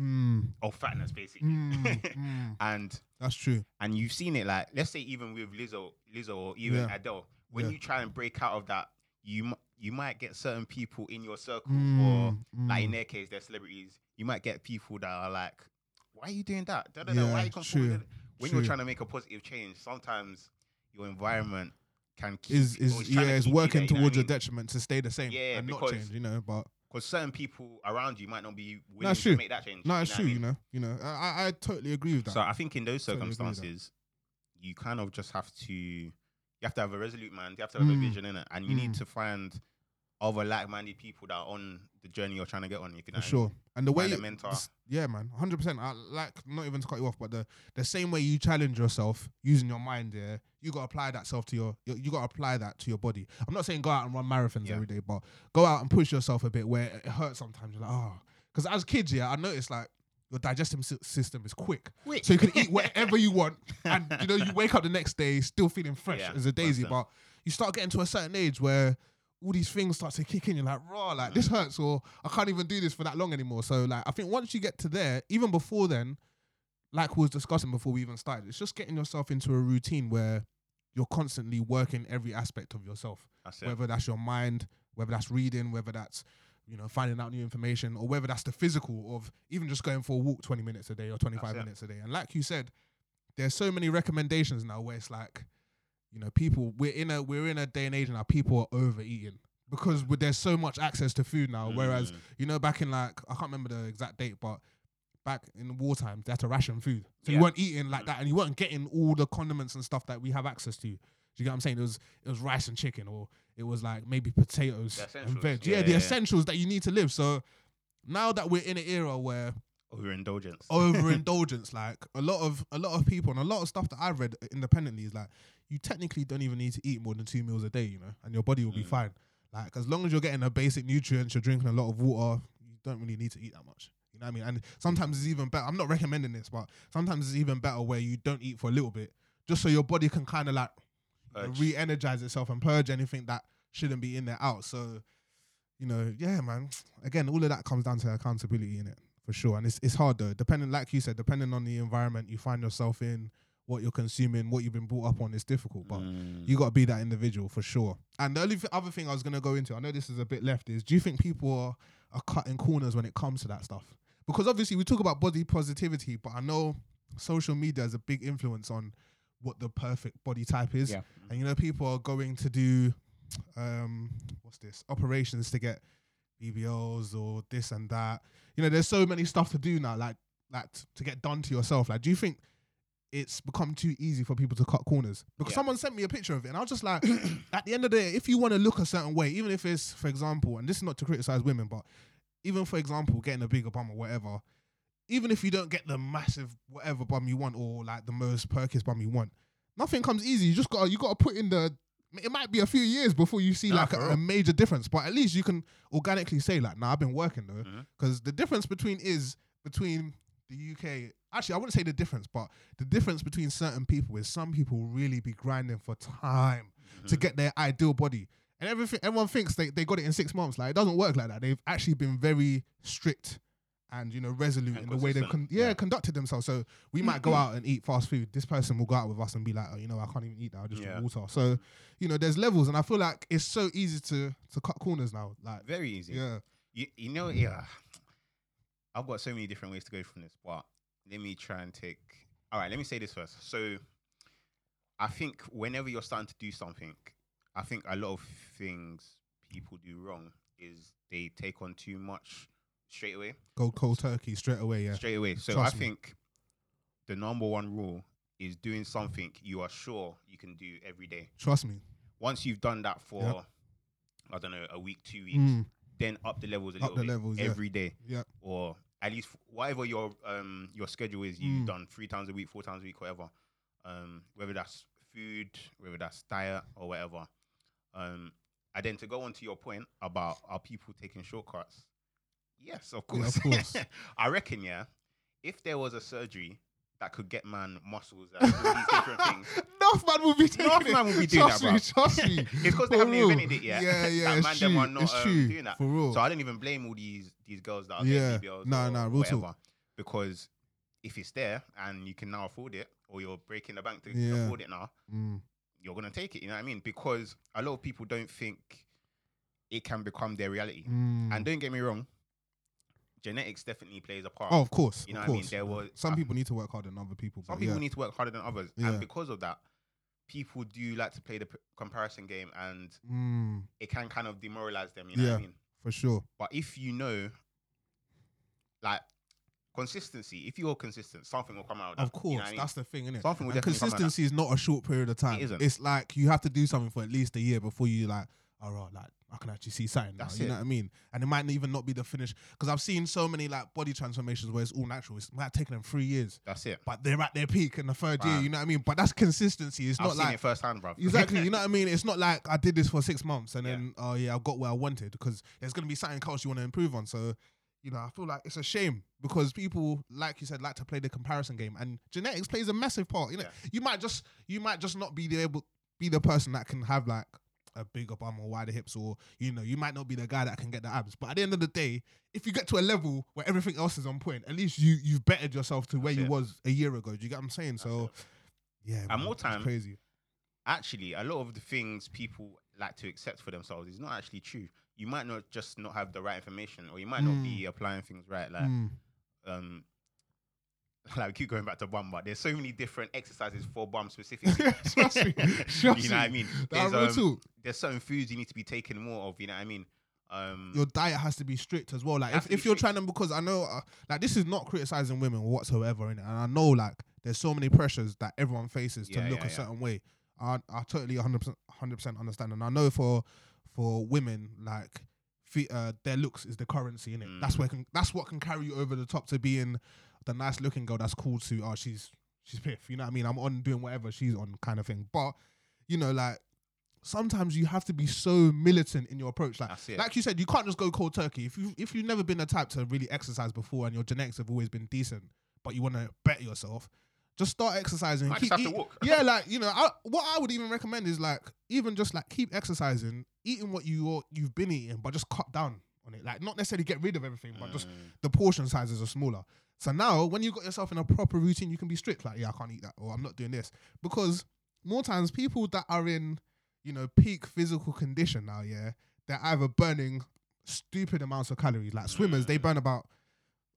Mm, of fatness basically, mm, mm. and That's true. and you've seen it like let's say even with Lizzo, Lizzo or even Yeah. Adele, when Yeah. you try and break out of that, you you might get certain people in your circle Mm, or like in mm. their case, they're celebrities. You might get people that are like, "Why are you doing that? Da, da, da, why are you conforming. When true. you're trying to make a positive change, sometimes your environment can keep is is yeah, it's keep you working there, you know towards your mean? detriment to stay the same Yeah, and not change. You know, but Because certain people around you might not be willing to true. make that change. no, you it's know true. I mean? You know, you know, I I- totally agree with that. So I think in those Totally agree with that. circumstances, you kind of just have to you have to have a resolute mind. You have to have a Mm. vision in it, and you need Mm. to find other like-minded people that are on the journey you're trying to get on. If you know For what I mean. sure. And the way, you- mentor. this- yeah, man, hundred percent. I like not even to cut you off, but the the same way you challenge yourself using your mind, yeah, you got to apply that self to your, you, you got to apply that to your body. I'm not saying go out and run marathons Yeah. every day, but go out and push yourself a bit where it hurts sometimes. You're like, ah. oh, because as kids, yeah, I noticed like your digestive system is quick, Quick. so you can eat whatever you want, and you know you wake up the next day still feeling fresh Yeah, as a daisy. 100%. But you start getting to a certain age where all these things start to kick in. You're like, raw, like this mm. hurts, or I can't even do this for that long anymore. So like, I think once you get to there, even before then, like we was discussing before we even started, it's just getting yourself into a routine where you're constantly working every aspect of yourself That's it. whether that's your mind, whether that's reading, whether that's you know finding out new information, or whether that's the physical of even just going for a walk twenty minutes a day or twenty five That's it. minutes a day. And like you said, there's so many recommendations now where it's like, you know, people we're in a we're in a day and age now. People are overeating because with, there's so much access to food now. Whereas Mm. you know back in like I can't remember the exact date, but back in wartime they had to ration food, so you weren't eating like that, and you weren't getting all the condiments and stuff that we have access to. Do you get what I'm saying? It was it was rice and chicken, or it was like maybe potatoes and veg. Yeah, Yeah, the yeah, yeah. essentials that you need to live. So now that we're in an era where overindulgence. overindulgence, like a lot of a lot of people and a lot of stuff that I've read independently is like you technically don't even need to eat more than two meals a day, you know, and your body will be Mm. fine. Like as long as you're getting the basic nutrients, you're drinking a lot of water, you don't really need to eat that much. You know what I mean? And sometimes it's even better. I'm not recommending this, but sometimes it's even better where you don't eat for a little bit, just so your body can kind of like you know, re-energize itself and purge anything that shouldn't be in there out. So, you know, yeah, man. Again, all of that comes down to accountability in it for sure. And it's it's hard though, depending, like you said, depending on the environment you find yourself in, what you're consuming, what you've been brought up on, is difficult. But Mm. you got to be that individual for sure. And the only th- other thing I was gonna go into, I know this is a bit left, is do you think people are, are cutting corners when it comes to that stuff? Because obviously we talk about body positivity, but I know social media is a big influence on what the perfect body type is. Yeah. And you know, people are going to do um what's this? Operations to get BBLs or this and that. You know, there's so many stuff to do now, like like to get done to yourself. Like, do you think it's become too easy for people to cut corners? Because Yeah. someone sent me a picture of it, and I was just like, at the end of the day, if you want to look a certain way, even if it's, for example, and this is not to criticize women, but even for example, getting a bigger bum or whatever, even if you don't get the massive whatever bum you want or like the most perkiest bum you want, nothing comes easy. You just got you got to put in the. It might be a few years before you see Nah, like a, a major difference, but at least you can organically say like, "Nah, I've been working though." Because the difference between is between the UK. Actually, I wouldn't say the difference, but the difference between certain people is some people really be grinding for time to Mhm. get their ideal body. And everything everyone thinks they, they got it in six months. Like it doesn't work like that. They've actually been very strict and you know resolute And in the way they've con- yeah, yeah. conducted themselves. So we mm, might go mm. out and eat fast food. This person will go out with us and be like, oh, you know, I can't even eat that. I'll just Yeah. drink water. So you know, there's levels, and I feel like it's so easy to to cut corners now. Like Very easy. yeah, You, you know, yeah. I've got so many different ways to go from this, but let me try and take. All right, let me say this first. So, I think whenever you're starting to do something, I think a lot of things people do wrong is they take on too much straight away. go cold turkey straight away. Yeah, Straight away. So Trust I me. think the number one rule is doing something you are sure you can do every day. trust me. Once you've done that for, Yep. I don't know, a week, two weeks, Mm, then up the levels a Up little the bit levels, yeah. every day yeah, or at least whatever your um your schedule is, you've Mm. done three times a week, four times a week, whatever. Um, whether that's food, whether that's diet or whatever. Um, and then to go on to your point about are people taking shortcuts? Yes, of Yeah, course. of course. I reckon, yeah. If there was a surgery that could get man muscles and all these different things, man will be taking Enough it. man will be doing trust that, me, bruv. Trust me. it's because they haven't real. invented it yet. Yeah, yeah, that it's man true. them are not it's um, true. doing that. For real. So I don't even blame all these these girls that are Yeah. getting Nah, or nah, real talk. whatever. Because if it's there and you can now afford it, or you're breaking the bank to Yeah. afford it now, Mm, you're gonna take it. You know what I mean? Because a lot of people don't think it can become their reality. mm. And don't get me wrong, genetics definitely plays a part. oh, of course. you know of what I mean? There was Some uh, people need to work harder than other people. some people yeah. need to work harder than others, Yeah. and because of that, people do like to play the p- comparison game, and Mm, it can kind of demoralize them. You know what I mean? for sure. But if you know, like consistency, if you're consistent, something will come out. Of that, you course, know what I mean? that's the thing, innit? Something will And definitely come out consistency is not a short period of time. isn't. It's like you have to do something for at least a year before you like, all right, like I can actually see something. Now, That's you it. know what I mean? And it might not even not be the finish because I've seen so many like body transformations where it's all natural. It's might have taken them three years, That's it. but they're at their peak in the third year. You know what I mean? But that's consistency. It's I've not seen like it firsthand, bro. Exactly, you know what I mean. It's not like I did this for six months and then oh yeah, I got where I wanted because there's gonna be something else you want to improve on. So, you know, I feel like it's a shame because people, like you said, like to play the comparison game, and genetics plays a massive part. You know, Yeah. you might just you might just not be the able be the person that can have like a bigger bum or wider hips, or you know, you might not be the guy that can get the abs. But at the end of the day, if you get to a level where everything else is on point, at least you you've bettered yourself to where That's you was a year ago. Do you get what I'm saying? That's so, it. yeah, man, more time- crazy. actually a lot of the things people like to accept for themselves is not actually true. You might not just not have the right information, or you might not be applying things right. Like, Mm. um, like keep going back to bum, but there's so many different exercises for bum specifically. Me, you know what I mean? There's, um, there's certain foods you need to be taking more of. You know what I mean? Um, your diet has to be strict as well. Like if, if you're strict. trying to, because I know, uh, like this is not criticizing women whatsoever, in it, and I know like there's so many pressures that everyone faces to Yeah, look yeah, a yeah. certain way. I I totally 100 100 percent understand, and I know for for women like. Uh, their looks is the currency in it. That's Mm. where can that's what can carry you over the top to being the nice looking girl that's cool to oh she's she's piff. You know what I mean? I'm on doing whatever she's on kind of thing. But you know like sometimes you have to be so militant in your approach. Like like you said, you can't just go cold turkey. If you if you've never been the type to really exercise before and your genetics have always been decent, but you want to better yourself, just start exercising. Might keep just have to walk. yeah, like you know, I, what I would even recommend is like even just like keep exercising, eating what you you've been eating, but just cut down on it. Like not necessarily get rid of everything, but just Mm. the portion sizes are smaller. So now when you got yourself in a proper routine, you can be strict. Like, yeah, I can't eat that, or I'm not doing this. Because more times people that are in, you know, peak physical condition now, yeah, they're either burning stupid amounts of calories. Like swimmers, they Mm. burn about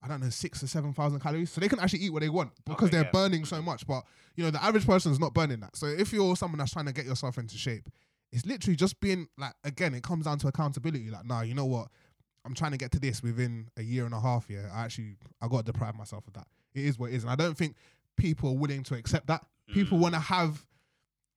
I don't know, six or seven thousand calories. So they can actually eat what they want because Okay, they're yeah. burning so much. But you know, the average person is not burning that. So if you're someone that's trying to get yourself into shape, it's literally just being like again, it comes down to accountability. Like, nah, you know what? I'm trying to get to this within a year and a half. Yeah, I actually I got to deprive myself of that. It is what it is, and I don't think people are willing to accept that. People Mm. want to have,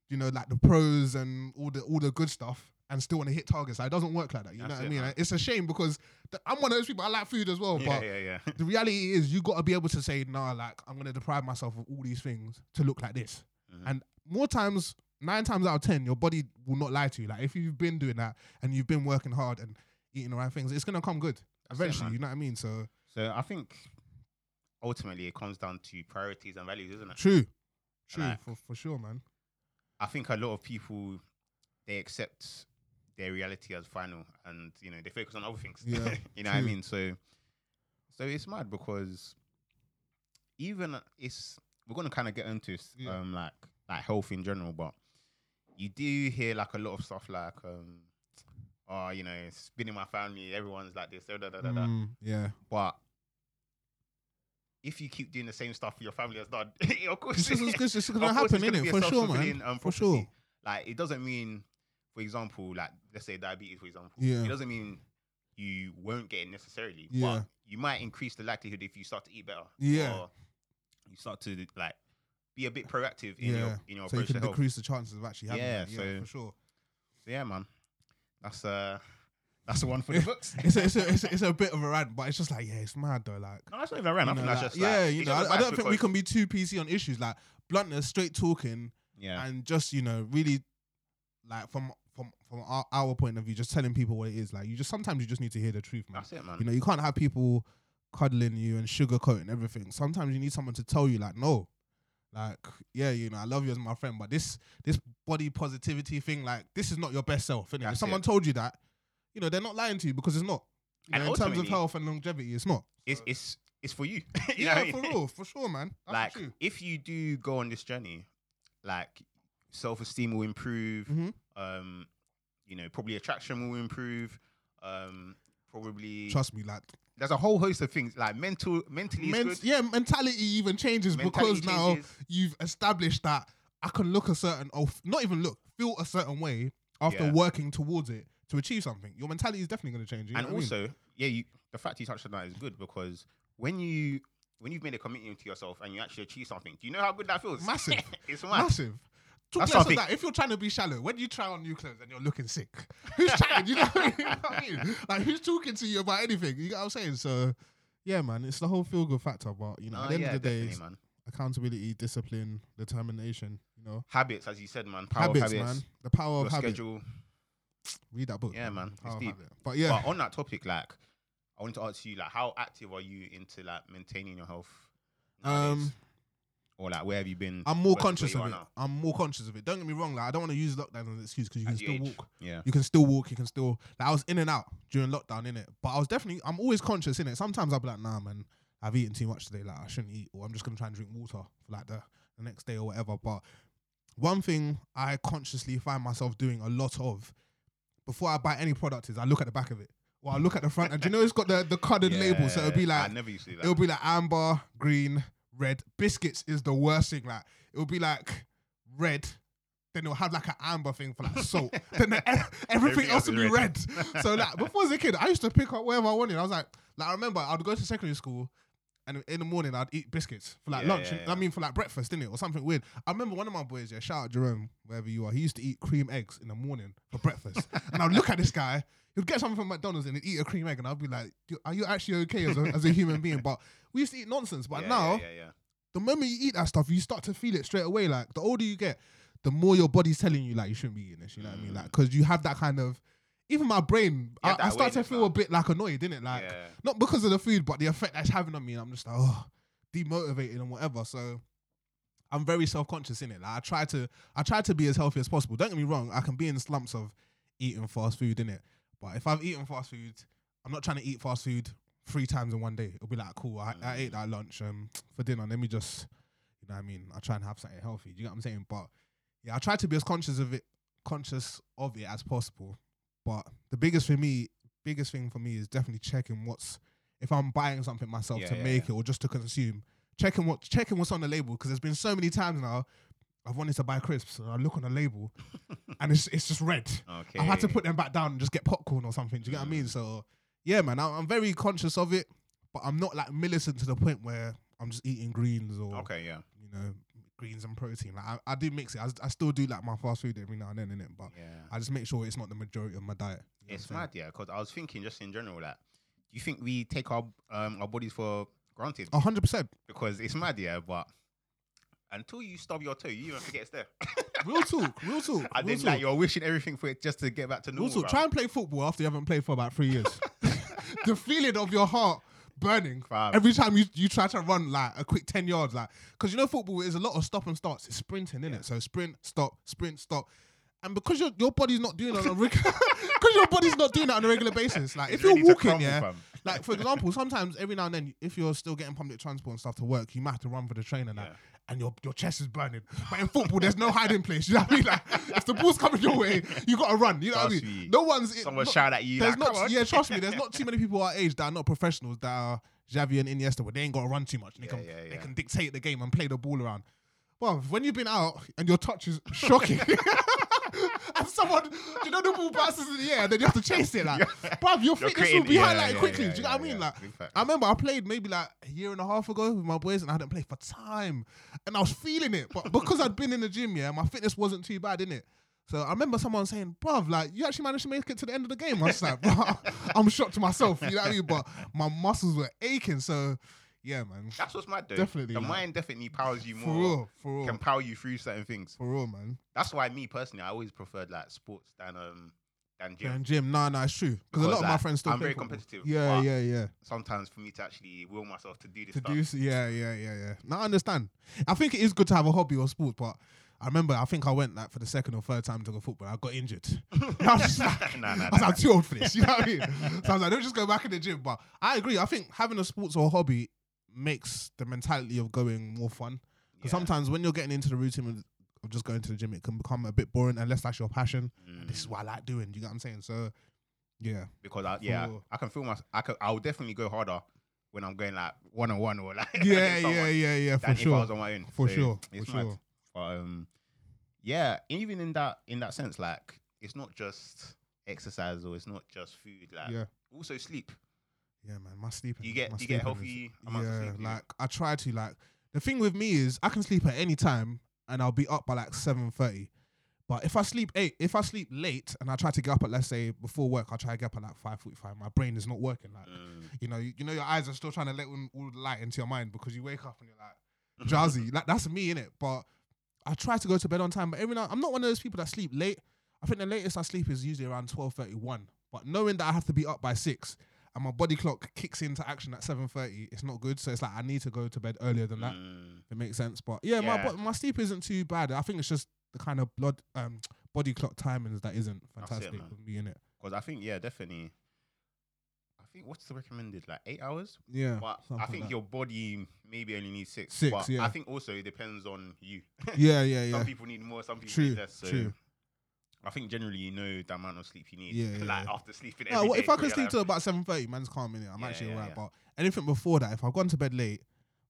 you know, like the pros and all the all the good stuff, and still want to hit targets. Like, it doesn't work like that. You know That's what I mean? It's a shame because th- I'm one of those people. I like food as well, yeah, but yeah, yeah. the reality is you got to be able to say, nah, like I'm gonna deprive myself of all these things to look like this. Mhm. And more times, nine times out of ten, your body will not lie to you. Like if you've been doing that and you've been working hard and eating the right things, it's gonna come good it, eventually. you know what I mean? So So I think ultimately it comes down to priorities and values, isn't it? true, true Like- for for sure, man. I think a lot of people they accept their reality as final, and you know they focus on other things. Yeah, you know what I mean. So, so it's mad because even it's we're gonna kind of get into Yeah. um like like health in general, but you do hear like a lot of stuff like um oh you know it's been in my family, everyone's like this, da da da da. Mm, yeah, But if you keep doing the same stuff for your family has done, of course it's, it's, it's gonna happen, it's gonna innit? be a For sure, man. um, for sure. Like it doesn't mean, for example, like let's say diabetes, for example. Yeah. It doesn't mean you won't get it necessarily. Yeah. But you might increase the likelihood if you start to eat better. Yeah. Or you start to like be a bit proactive in Yeah. your in your So you approach can to health. decrease the chances of actually having Yeah, that. Yeah, so- for sure. So yeah, man. That's uh that's the one for the books. It's a, it's, a, it's, a, it's a bit of a rant, but it's just like yeah, it's mad though. Like no, that's not even around. I you think know, that's like, just like, yeah, you know, I, I don't think we can be too PC on issues like bluntness, straight talking, Yeah. and just you know really like from from from our, our point of view, just telling people what it is. Like you just sometimes you just need to hear the truth, man. That's it, man. You know, you can't have people cuddling you and sugarcoating everything. Sometimes you need someone to tell you, like, no, like, yeah, you know, I love you as my friend, but this this body positivity thing, like, this is not your best self. innit? If That's someone it. told you that, you know, they're not lying to you because it's not. You And know, in terms of ultimately- health and longevity, it's not. it's it's it's for you. you yeah, know what I for mean? real, for sure, man. That's like true. if you do go on this journey, like self esteem will improve. Mhm. Um, you know, probably attraction will improve. Um, probably Trust me, like, there's a whole host of things like mental mentally men- good. yeah, mentality even changes Mentality because now changes. you've established that I can look a certain, or not even look, feel a certain way after Yeah. working towards it to achieve something. Your mentality is definitely going to change. You and what I mean? also, yeah, you, the fact you touched on that is good because when you when you've made a commitment to yourself and you actually achieve something, do you know how good that feels? Massive. it's mad. massive. Talk That's less of that. If you're trying to be shallow, when you try on new clothes and you're looking sick, who's chatting? You know what I mean? You know what I mean? Like who's talking to you about anything? You know what I'm saying? So, yeah, man, it's the whole feel good factor. But you know, No, at the end yeah, of the day, it's man. accountability, discipline, determination. You know, Habits, as you said, man. Power habits, of habits. man. The power Your of habit. schedule. Read that book. Yeah, man, The it's Power deep. But yeah, But on that topic, like, I want to ask you, like, how active are you into like maintaining your health? nowadays? um, or like, where have you been? I'm more conscious where of it. now? I'm more conscious of it. Don't get me wrong. Like I don't want to use lockdown as an excuse because you can still age. walk. Yeah. You can still walk. You can still. Like I was in and out during lockdown, in it. But I was definitely. I'm always conscious in it. Sometimes I'll be like, nah, man, I've eaten too much today. Like I shouldn't eat, or I'm just gonna try and drink water for like the the next day or whatever. But one thing I consciously find myself doing a lot of before I buy any product is I look at the back of it. Or I look at the front, and do you know it's got the the colored label, so it'll be I like never used to it'll be like amber, green, red. Biscuits is the worst thing. Like it'll be like red, then it'll have like an amber thing for like salt. then the, everything, Everything else will be red. red. so like before I was a kid, I used to pick up whatever I wanted. I was like, like I remember I'd go to secondary school. And in the morning, I'd eat biscuits for like Yeah, lunch. yeah, and- I mean, for like breakfast, didn't it, or something weird. I remember one of my boys, yeah, shout out Jerome, wherever you are. He used to eat cream eggs in the morning for breakfast, and I'd look at this guy. He'd get something from McDonald's and he'd eat a cream egg, and I'd be like, "Are you actually okay as a, as a human being?" But we used to eat nonsense. But Yeah, now, yeah, yeah, yeah. the moment you eat that stuff, you start to feel it straight away. Like the older you get, the more your body's telling you like you shouldn't be eating this. You know what I mean? Mm. Like because you have that kind of. Even my brain, I, I start to feel now. a bit like annoyed, didn't it? Like yeah. not because of the food, but the effect that's having on me. And I'm just like, oh, demotivated and whatever. So I'm very self conscious in it. Like I try to, I try to be as healthy as possible. Don't get me wrong. I can be in slumps of eating fast food in it, but if I've eaten fast food, I'm not trying to eat fast food three times in one day. It'll be like, cool. I, I ate that lunch um for dinner. Let me just, you know, what I mean, I try and have something healthy. Do you get what I'm saying? But yeah, I try to be as conscious of it, conscious of it as possible. But the biggest for me, biggest thing for me is definitely checking what's if I'm buying something myself Yeah, to yeah, make it or just to consume, checking what checking what's on the label because there's been so many times now I've wanted to buy crisps and I look on the label and it's it's just red. Okay. I've had to put them back down and just get popcorn or something. Do you get what I mean? Mm. So yeah, man, I- I'm very conscious of it, but I'm not like militant to the point where I'm just eating greens or Okay, yeah. you know greens and protein. Like I, I do mix it. I, I still do like my fast food every now and then in it, but Yeah. I just make sure it's not the majority of my diet. You know It's mad, yeah, because I was thinking just in general that do you think we take our um our bodies for granted? A hundred percent. Because it's mad, yeah, but until you stub your toe, you even forget it's there. Real talk. Real talk. real then talk. like you're wishing everything for it just to get back to real normal. talk. bruv. Try and play football after you haven't played for about three years. the feeling of your heart burning Fam. every time you, you try to run like a quick 10 yards like because you know football is a lot of stop and starts it's sprinting in Yeah. it so sprint stop sprint stop and because your your body's not doing it on a regular because your body's not doing it on a regular basis like It's if you're walking yeah like for example sometimes every now and then if you're still getting public transport and stuff to work you might have to run for the train and that Yeah. And your, your chest is burning. But in football, there's no hiding place. You know what I mean? Like, if the ball's coming your way, you got to run. You know what I mean? me. No one's. Someone not- shout at you. there's Like, not, yeah, trust me. There's not too many people our age that are not professionals that are Xavi and Iniesta, where they ain't got to run too much. They Yeah, can yeah, they can dictate the game and play the ball around. Well, when you've been out and your touch is shocking, and someone, do you know, the ball bounces in the air, and then you have to chase it. Like, bruv, your fitness will be yeah, highlighted yeah, quickly. yeah, do you know what I mean? Like, I remember I played maybe like a year and a half ago with my boys, and I hadn't played for time, and I was feeling it. But because I'd been in the gym, yeah, my fitness wasn't too bad, in it. So I remember someone saying, "Bruv, like you actually managed to make it to the end of the game." I was like, "Bruh, "I'm shocked to myself," you know what I mean? But my muscles were aching. So yeah, man, That's what's mad though. Definitely, The like- mind definitely powers you for more. real, for real, Can power you through certain things. for real, man. That's why me personally, I always preferred like sports than um than gym. And gym, nah, nah, it's true. Because a lot Because, of my friends still I'm very football. competitive, Yeah, yeah, yeah. Sometimes for me to actually will myself to do this to stuff. do s- yeah yeah yeah yeah Now i understand i think it is good to have a hobby or sport but i remember i think i went like for the second or third time to go football i got injured I was just like, Nah, nah, I was nah. like, I'm too old for this. You know what I mean? So I was like, don't just go back in the gym. But I agree. I think having a sports or hobby makes the mentality of going more fun. Because Yeah. sometimes when you're getting into the routine of, of just going to the gym, it can become a bit boring unless that's your passion. Mm. This is what I like doing. You get what I'm saying? So, yeah. because I, yeah, I can feel my. I could. I'll definitely go harder when I'm going like one on one or like Yeah, yeah, yeah, yeah, for if I sure. was on my own. For So sure. For mad. sure. But um, yeah, even in that in that sense, like it's not just exercise or it's not just food. Like Yeah. also sleep. Yeah, man, my sleeping. You get- my you get healthy of yeah, sleep, like I try to. Like the thing with me is I can sleep at any time and I'll be up by like seven thirty. But if I sleep eight, if I sleep late and I try to get up at let's say before work, I try to get up at like five forty five. My brain is not working. Like Mm. you know, you, you know, your eyes are still trying to let in all the light into your mind because you wake up and you're like drowsy. like that's me in it. But I try to go to bed on time. But every now I'm not one of those people that sleep late. I think the latest I sleep is usually around twelve thirty one. But knowing that I have to be up by six and my body clock kicks into action at seven thirty, it's not good. So it's like I need to go to bed earlier than that. Mm. It makes sense. But yeah, my Yeah. bo- my sleep isn't too bad. I think it's just the kind of blood um body clock timings that isn't it, fantastic man. with me in it. Because I think yeah, definitely. I think what's the recommended like eight hours? Yeah. But I think like your body maybe only needs six. Six, But yeah. I think also it depends on you. Yeah, yeah, yeah. Some people need more more, some people True, need less. So true. I think generally you know the amount of sleep you need. Yeah, yeah, like yeah. after sleeping. No, every well, day if I can sleep till about seven thirty, man's calm in it. I'm Yeah, actually alright. But anything before that, if I've gone to bed late,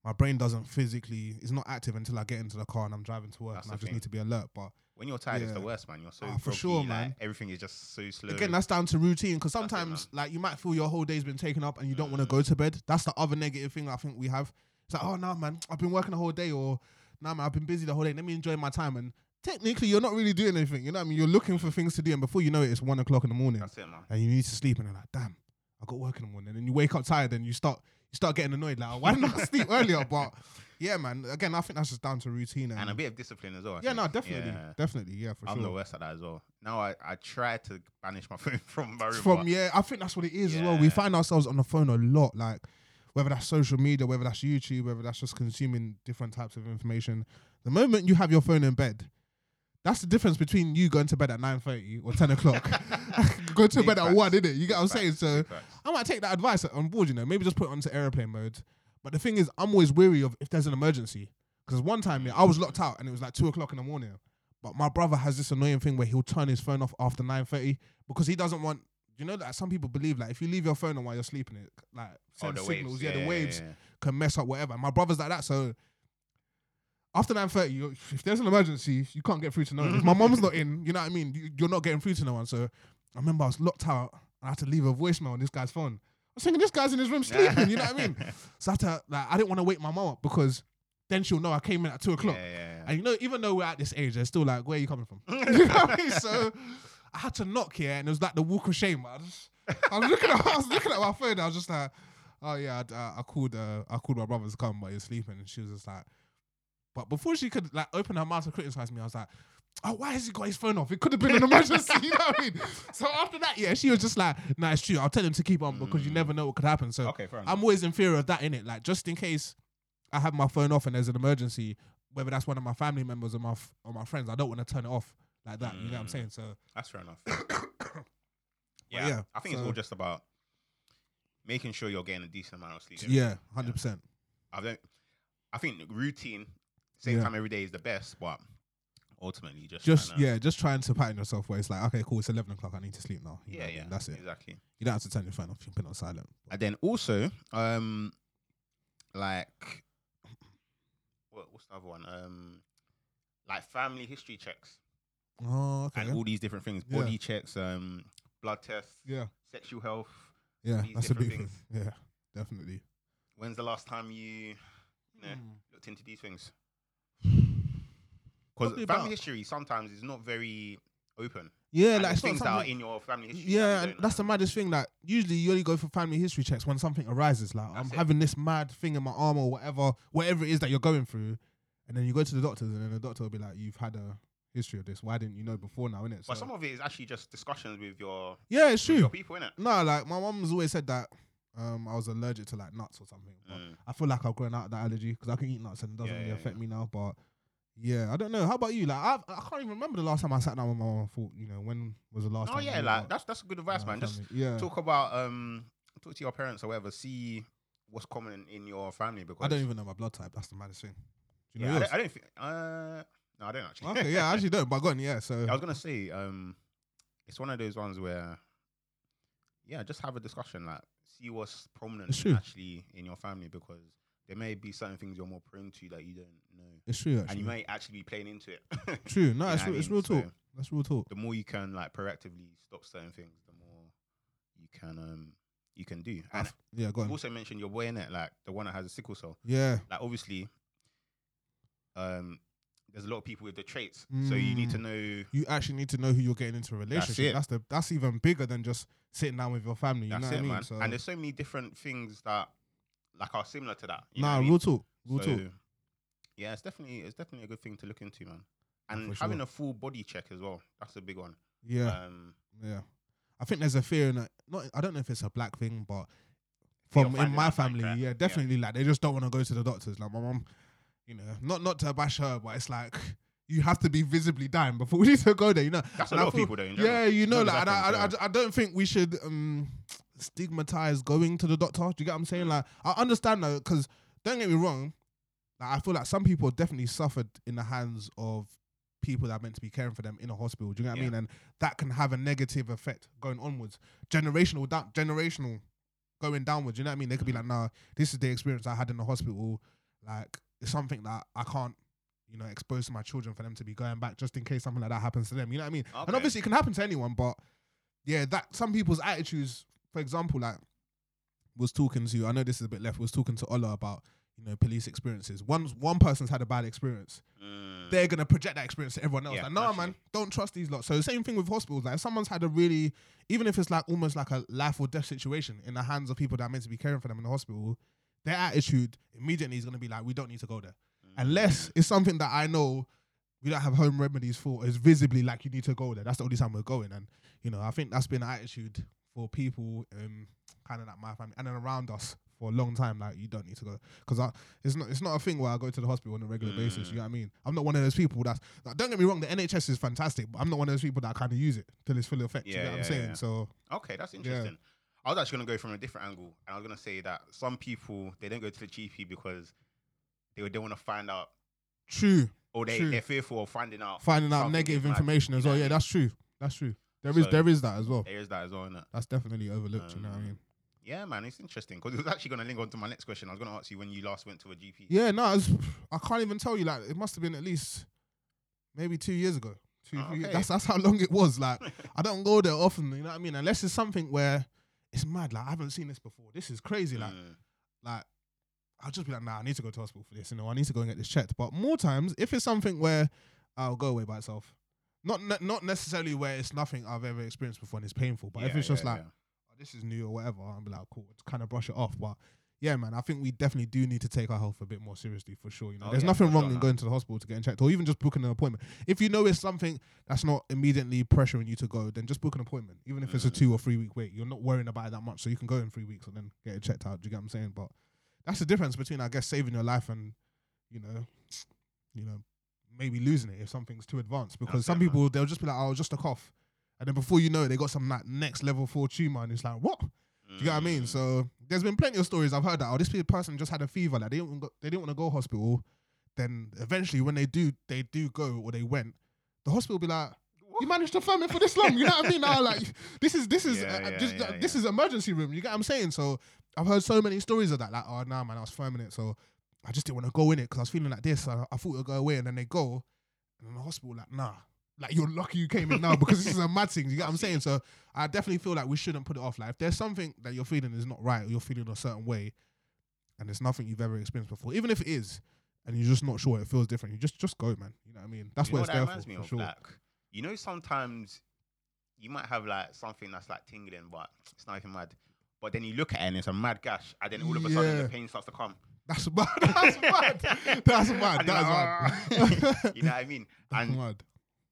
my brain doesn't physically, it's not active until I get into the car and I'm driving to work, That's and I just thing. need to be alert. But when you're tired, it's the worst, man. You're so Ah, for sure, like, man. Everything is just so slow. again, that's down to routine because sometimes, like, you might feel your whole day's been taken up and you don't want to Mm. go to bed. That's the other negative thing I think we have. It's like, oh no, man, I've been working the whole day, or nah, man, I've been busy the whole day. Let me enjoy my time. And technically, you're not really doing anything. You know what I mean? You're looking for things to do, and before you know it, it's one o'clock in the morning. that's it, man. and you need to sleep, and you're like, damn, I got work in the morning, and then you wake up tired, and you start you start getting annoyed, like, why didn't I sleep earlier? But yeah, man, again, I think that's just down to routine and, And a bit of discipline as well. I yeah, no, definitely, Yeah. definitely, yeah, for sure. I'm the worst at that as well. Now I, I try to banish my phone from my room. From yeah, I think that's what it is as well. We find ourselves on the phone a lot, like whether that's social media, whether that's YouTube, whether that's just consuming different types of information. The moment you have your phone in bed. That's the difference between you going to bed at nine thirty or ten o'clock. Go to Big bed at one, one, innit? You get what I'm saying? So. I might take that advice on board, you know, maybe just put it onto airplane mode. But the thing is, I'm always weary of if there's an emergency. Because one time, yeah, I was locked out and it was like two o'clock in the morning. But my brother has this annoying thing where he'll turn his phone off after 9.30 because he doesn't want, you know, that some people believe like if you leave your phone on while you're sleeping, it like Oh, sends the signals. waves. Yeah, the waves yeah, yeah. can mess up whatever. My brother's like that. So after 9.30, you- if there's an emergency, you can't get through to no one. My mom's not in, you know what I mean? You- You're not getting through to no one. So I remember I was locked out and I had to leave a voicemail on this guy's phone. I was thinking this guy's in his room sleeping, you know what I mean? So I had to, like, I didn't want to wake my mom up because then she'll know I came in at two o'clock. Yeah, yeah, yeah. And you know, even though we're at this age, they're still like, where are you coming from? you know what I mean? So I had to knock here, and it was like the walk of shame. I, just, I was looking at, I was looking at my phone. And I was just like, oh yeah, I, I, I called, uh, I called my brother to come, but he was sleeping, and she was just like, but before she could like open her mouth to criticize me, I was like. Oh, why has he got his phone off? It could have been an emergency, you know what I mean? So after that, yeah, she was just like, "Nah, it's true. I'll tell him to keep on because you Mm. never know what could happen." So okay, fair enough. I'm always in fear of that in it. Like just in case I have my phone off and there's an emergency, whether that's one of my family members or my f- or my friends, I don't want to turn it off like that. You know what I'm Mm. saying? So That's fair enough. yeah, yeah, I think it's so- all just about making sure you're getting a decent amount of sleep. yeah, hundred percent. I don't. I think routine, same Yeah. time every day is the best, but ultimately just Just yeah, just trying to pattern yourself where it's like, okay, cool, it's eleven o'clock, I need to sleep now. You know yeah, I yeah. mean? that's it. Exactly. You don't have to turn your phone off. You can put it on silent. And then also, um, like, what, what's the other one? Um, like family history checks Oh, okay. and all these different things, Yeah. body checks, um, blood tests, Yeah, sexual health. yeah, these that's a different big thing. Yeah, definitely. When's the last time you Yeah. looked into these things? Because family about- history sometimes is not very open. Yeah, And like there's it's not things that are in your family history. Yeah, don't that's the maddest thing. Like usually you only go for family history checks when something arises. Like I'm it. having this mad thing in my arm or whatever, whatever it is that you're going through, and then you go to the doctors, and then the doctor will be like, "You've had a history of this. Why didn't you know before now?" Innit? So, But some of it is actually just discussions with your, yeah, it's true. your people, innit? No, like my mom's always said that um, I was allergic to like nuts or something. But Mm. I feel like I've grown out of that allergy because I can eat nuts and it doesn't Yeah, really yeah, affect yeah. me now. But yeah, I don't know. How about you? Like I, I can't even remember the last time I sat down with my mom and thought, you know, when was the last Oh time? yeah, like that's that's good advice, uh, man. Just yeah. talk about um talk to your parents or whatever. See what's common in, your family because I don't even know my blood type. That's the maddest thing. Do you Yeah, know I, don't, I don't think. Uh, no, I don't actually. okay, yeah, I actually don't. But go on, yeah. So I was gonna say, um, it's one of those ones where, yeah, just have a discussion, like see what's prominent It's true. actually in your family because there may be certain things you're more prone to that you don't know, it's true. and Actually, you may actually be playing into it. true. No, You it's real, it's mean? real talk. So That's real talk. the more you can like proactively stop certain things, the more you can um you can do. I And f- yeah, go you on. also mentioned your boy in it, like the one that has a sickle cell. Yeah, Like obviously, um, there's a lot of people with the traits, so you need to Mm. know. you actually need to know who you're getting into a relationship. it. That's, the that's even bigger than just sitting down with your family. You That's know it, what I mean? man. So, And there's so many different things that like are similar to that. You nah, what I mean? real talk. Real So, talk. Yeah, it's definitely it's definitely a good thing to look into, man. And having a full body check as well. That's a big one. Yeah, Um, yeah. I think there's a fear in it. Not, I don't know if it's a black thing, but from in my family, right? yeah, Yeah. definitely. Like they just don't want to go to the doctors. Like my mom, you know, not not to bash her, but it's like you have to be visibly dying before we need to go there. You know, that's a And I lot of people though. General. Yeah, you know, like, and I, Africans, I, I, don't think we should um, stigmatize going to the doctor. Do you get what I'm saying? Like, I understand though, because don't get me wrong, like, I feel like some people definitely suffered in the hands of people that are meant to be caring for them in a hospital. Do you know what I mean? And that can have a negative effect going onwards, generational, down, generational, going downwards. Do You know what I mean? They could be like, nah, this is the experience I had in the hospital. Like it's something that I can't. You know, expose to my children for them to be going back just in case something like that happens to them. You know what I mean? Okay. And obviously, it can happen to anyone, but yeah, that some people's attitudes, for example, like was talking to I know this is a bit left. Was talking to Ola about you know police experiences. One one person's had a bad experience. Mm. They're gonna project that experience to everyone else. Yeah, like, no, man, don't trust these lots. So the same thing with hospitals. Like, if someone's had a really, even if it's like almost like a life or death situation in the hands of people that are meant to be caring for them in the hospital, their attitude immediately is gonna be like, we don't need to go there Mm. unless it's something that I know we don't have home remedies for. Is visibly like you need to go there. That's the only time we're going. And you know, I think that's been an attitude for people, um, kind of like my family and then around us for a long time. Like you don't need to go because it's not it's not a thing where I go to the hospital on a regular basis. Mm. You know what I mean? I'm not one of those people that's. Like, don't get me wrong. The NHS is fantastic, but I'm not one of those people that kind of use it till it's full effect. you Yeah, what I'm saying? yeah. So Okay, that's interesting. I was actually going to go from a different angle, and I was going to say that some people they don't go to the GP because they they want to find out, true. or they True. they're fearful of finding out. Finding out negative information as well. Yeah, that's true. That's true. There is So- there is that as well. There is that as well? That's definitely overlooked. you know what I Um, mean? Yeah, man, it's interesting because it was actually going to link on to my next question. I was going to ask you when you last went to a GP. Yeah, no, it's, I can't even tell you. Like, it must have been at least maybe two years ago. Two, Oh, okay. That's that's how long it was. Like, I don't go there often. You know what I mean? Unless it's something where it's mad. Like, I haven't seen this before. This is crazy. Like, Mm, like I'll just be like, nah, I need to go to hospital for this. You know, I need to go and get this checked. But more times, if it's something where I'll go away by itself, not ne- not necessarily where it's nothing I've ever experienced before and it's painful. But if yeah, it's just yeah, like oh, this is new or whatever, I'll be like, cool, to kind of brush it off. But yeah, man, I think we definitely do need to take our health a bit more seriously for sure. You know, Oh, there's yeah, nothing wrong sure, in man. going to the hospital to get checked or even just booking an appointment. If you know it's something that's not immediately pressuring you to go, then just book an appointment. Even if it's a Mm. two or three week wait, you're not worrying about it that much. So you can go in three weeks and then get it checked out. Do you get what I'm saying? But that's the difference between, I guess, saving your life and, you know, you know, maybe losing it if something's too advanced. Because That's some it, man. people they'll just be like, "Oh, just a cough," and then before you know it, they got some like next level four tumor, and it's like, "What?" Do you know what I mean? So there's been plenty of stories I've heard that oh, this person just had a fever, like they didn't go, they didn't want to go hospital. Then eventually, when they do, they do go or they went, the hospital be like, "You managed to firm it for this long." You know what I mean? Now, like this is this is Yeah, uh, yeah, just, yeah, uh, this is emergency room. You get what I'm saying? So I've heard so many stories of that. Like, oh no, man, I was firming it, so I just didn't want to go in it because I was feeling like this. I, I thought it would go away, and then they go, and then the hospital like, nah. Like you're lucky you came in now because this is a mad thing. You get what I'm saying? So I definitely feel like we shouldn't put it off. Like if there's something that you're feeling is not right, or you're feeling a certain way, and it's nothing you've ever experienced before, even if it is, and you're just not sure, it feels different. You just just go, man. You know what I mean? That's You what it's that there reminds for, me for of? sure. Like, you know, sometimes you might have like something that's like tingling, but it's not even mad. But then you look at it and it's a mad gash, and then all of a sudden Yeah. the pain starts to come. That's mad. That's mad. That's mad. That's like, mad. "Ah." you know what I mean? That's And mad.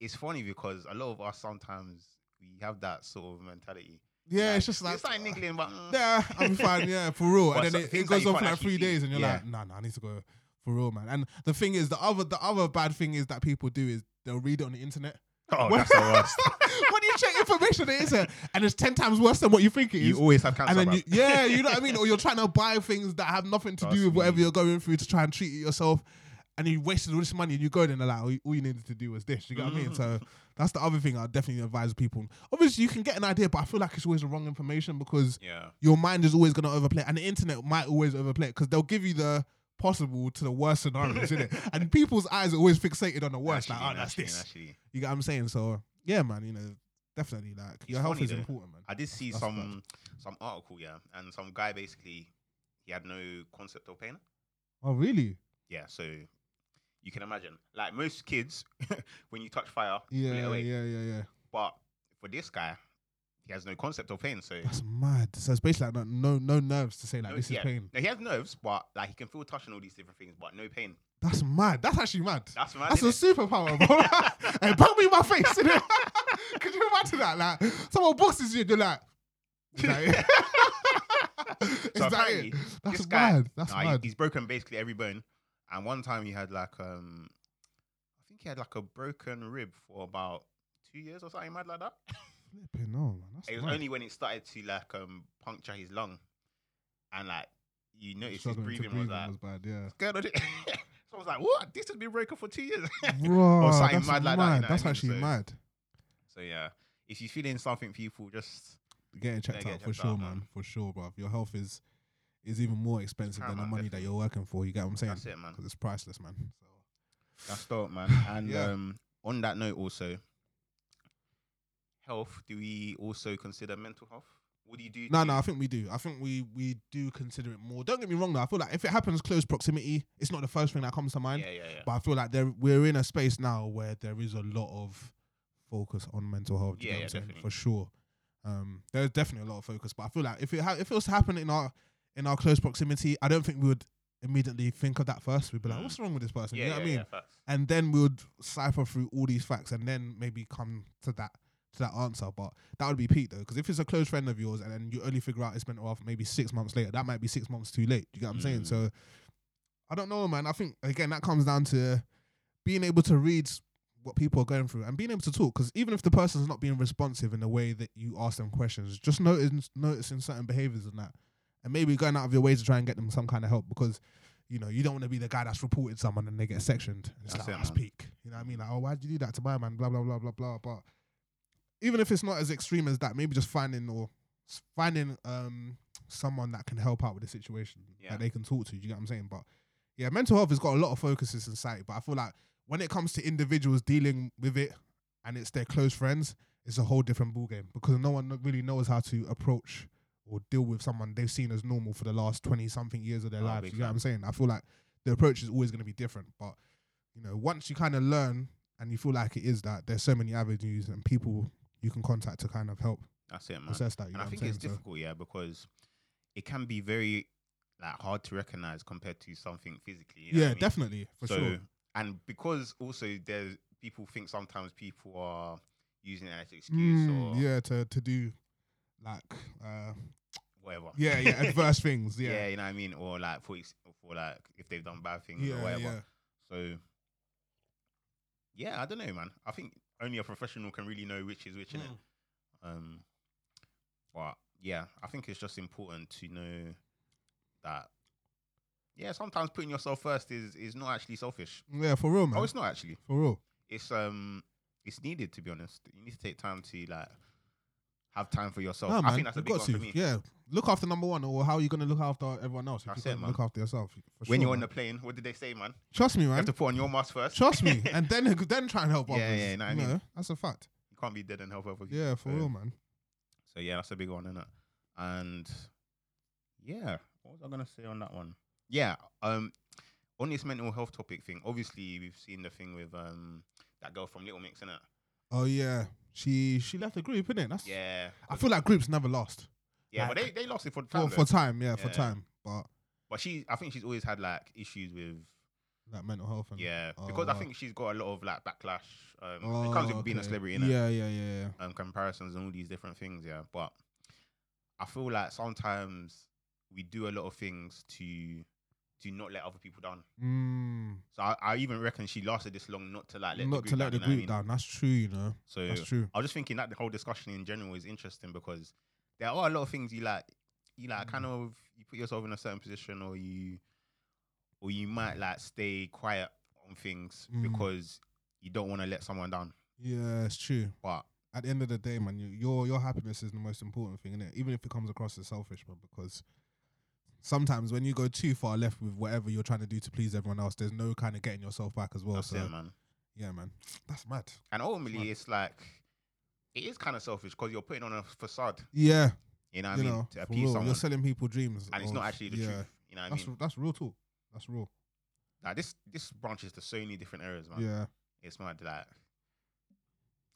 It's funny because a lot of us sometimes we have that sort of mentality. Yeah, Like, it's just like it's like niggling, but mm, Yeah, I'm fine. Yeah, for real. And then it, it goes on for like three days, and you're Yeah. like, nah, nah, I need to go for real, man. And the thing is, the other the other bad thing is that people do is they'll read it on the internet. oh, When- that's the worst. when you check information on the internet, and it's ten times worse than what you think it is. you always have cancer. and then you, yeah, you know what I mean, or you're trying to buy things that have nothing to Trust do with whatever me. you're going through to try and treat it yourself, and you wasted all this money, and you go in and they're like, all you, all you needed to do was this. You get what I mean? So mm. that's the other thing I definitely advise people. Obviously, you can get an idea, but I feel like it's always the wrong information because yeah. your mind is always going to overplay, and the internet might always overplay because they'll give you the possible to the worst scenarios, innit? And people's eyes are always fixated on the worst. Actually, like, oh, that's actually, this. Actually. You get what I'm saying? So yeah, man. You know, definitely like your health is though. important, man. I did see That's some some article, yeah, and some guy basically he had no concept of pain. Oh, really? Yeah, so you can imagine, like most kids, when you touch fire, it Yeah, yeah, yeah, yeah. But for this guy, he has no concept of pain. So That's mad. So it's basically like no, no, no nerves to say like no- this yeah. is pain. No, he has nerves, but like he can feel touch and all these different things, but no pain. That's mad. That's actually mad. That's mad. That's a innit? superpower, bro. hey, bang me in my face. innit? Could you imagine that? Like, someone boxes you, you're like, that it? So that it? That's this guy, mad. That's nah, mad. he's broken basically every bone. And one time he had like um, I think he had like a broken rib for about two years or something mad like that. Flipping no, man. That's It was mad. only when it started to like um puncture his lung, and like you notice his Struggling to breathing breathe was like was bad. Yeah. scared of it. So I was like, what? This has been breaking for two years. Bro, something that's mad like that, you know what I that's mean? actually So- mad. so yeah, if you're feeling something, people just Getting checked get out for checked sure, out, man. man. For sure, bro. Your health is is even more expensive than the paramount, money that you're working for. You get what I'm saying? that's it, man. Because it's priceless, man. So That's dope, man. And Yeah. um, on that note, also, health. Do we also consider mental health? What do you do? No, to- no, I think we do. I think we we do consider it more. Don't get me wrong though. I feel like if it happens close proximity, it's not the first thing that comes to mind. Yeah, yeah, yeah. But I feel like there we're in a space now where there is a lot of focus on mental health. do you Yeah, what yeah, I'm saying? definitely. for sure. Um, there's definitely a lot of focus, but I feel like if it ha- if it was to happen in our in our close proximity, I don't think we would immediately think of that first. We'd be like, Mm. "What's wrong with this person?" yeah, you know yeah, what I mean? yeah, and then we would cipher through all these facts and then maybe come to that to that answer. But that would be peak though, because if it's a close friend of yours and then you only figure out it's mental health maybe six months later, that might be six months too late. You get what I'm saying? Mm. So I don't know, man. I think again that comes down to being able to read what people are going through and being able to talk. Because even if the person's not being responsive in the way that you ask them questions, just notice noticing certain behaviors and that, and maybe going out of your way to try and get them some kind of help because you know, you don't want to be the guy that's reported someone and they get sectioned. It's That's like, it, that's man. peak. You know what I mean? Like, oh, why'd you do that to my man? Blah, blah, blah, blah, blah. But even if it's not as extreme as that, maybe just finding or finding um someone that can help out with the situation Yeah. that they can talk to. You get what I'm saying? But yeah, mental health has got a lot of focus in society. But I feel like when it comes to individuals dealing with it and it's their close friends, it's a whole different ballgame because no one really knows how to approach or deal with someone they've seen as normal for the last 20 something years of their Oh, lives. You get what. I'm saying? I feel like the approach is always going to be different. But, you know, once you kind of learn and you feel like it is that, there's so many avenues and people you can contact to kind of help That's it, man. assess that. You and know I think it's saying? So- difficult, yeah, because it can be very like hard to recognize compared to something physically. You know yeah, I mean? definitely. For so, sure. and because also there's people think sometimes people are using it as an excuse Mm, or yeah, to, to do like, uh, whatever. yeah, yeah, adverse things. yeah. Yeah. you know what I mean, or like for ex- for like if they've done bad things Yeah, or whatever. yeah. So, yeah, I don't know, man. I think only a professional can really know which is which, innit? Mm. Um, but yeah, I think it's just important to know that. Yeah, sometimes putting yourself first is is not actually selfish. Yeah, for real, man. Oh, it's not actually. for real. It's um, it's needed to be honest. You need to take time to like have time for yourself. No, I man, think that's a big got one to. for me. Yeah, look after number one, or how are you gonna look after everyone else? If That's you it, can't man. look after yourself, for When sure, you're on man. the plane, what did they say, man? trust me, You man. have to put on your mask first. Trust me, and then then try and help Yeah, others. yeah, you know what I mean? know, that's a fact. you can't be dead and help other people. Yeah, for so, real, man. So yeah, that's a big one, isn't it? And yeah, what was I gonna say on that one? Yeah, um, on this mental health topic thing, obviously we've seen the thing with um that girl from Little Mix, innit? Oh yeah, she she left the group, innit? That's Yeah, I feel like groups never lost yeah, but they, they lost it for for time. for though. time. Yeah, for Yeah. time, but but she, I think she's always had like issues with like mental health and yeah, because I Oh. think she's got a lot of like backlash. Um, Oh, it comes with being a okay. celebrity, innit? Yeah, yeah, yeah, yeah. um, comparisons and all these different things. Yeah, but I feel like sometimes we do a lot of things to to not let other people down. Mm, So I, I even reckon she lasted this long not to like let not the to group let the down, know group I mean? down. That's true, you know. So That's true. I was just thinking that the whole discussion in general is interesting because there are a lot of things you like you like kind Mm. of you put yourself in a certain position or you or you might like stay quiet on things Mm. because you don't want to let someone down. Yeah, it's true. But at the end of the day, man, you, your your happiness is the most important thing, isn't it? Even if it comes across as selfish, man, because sometimes when you go too far left with whatever you're trying to do to please everyone else, there's no kind of getting yourself back as well. that's so it, man. yeah, man, that's mad. And ultimately, Smart. it's like it is kind of selfish because you're putting on a facade. Yeah, You know what I mean? know, to appease someone, you're selling people dreams, and it's not actually the yeah, truth. You know what I That's mean? that's real talk. That's real. Like this, this branches to so many different areas, man. Yeah, It's mad. Like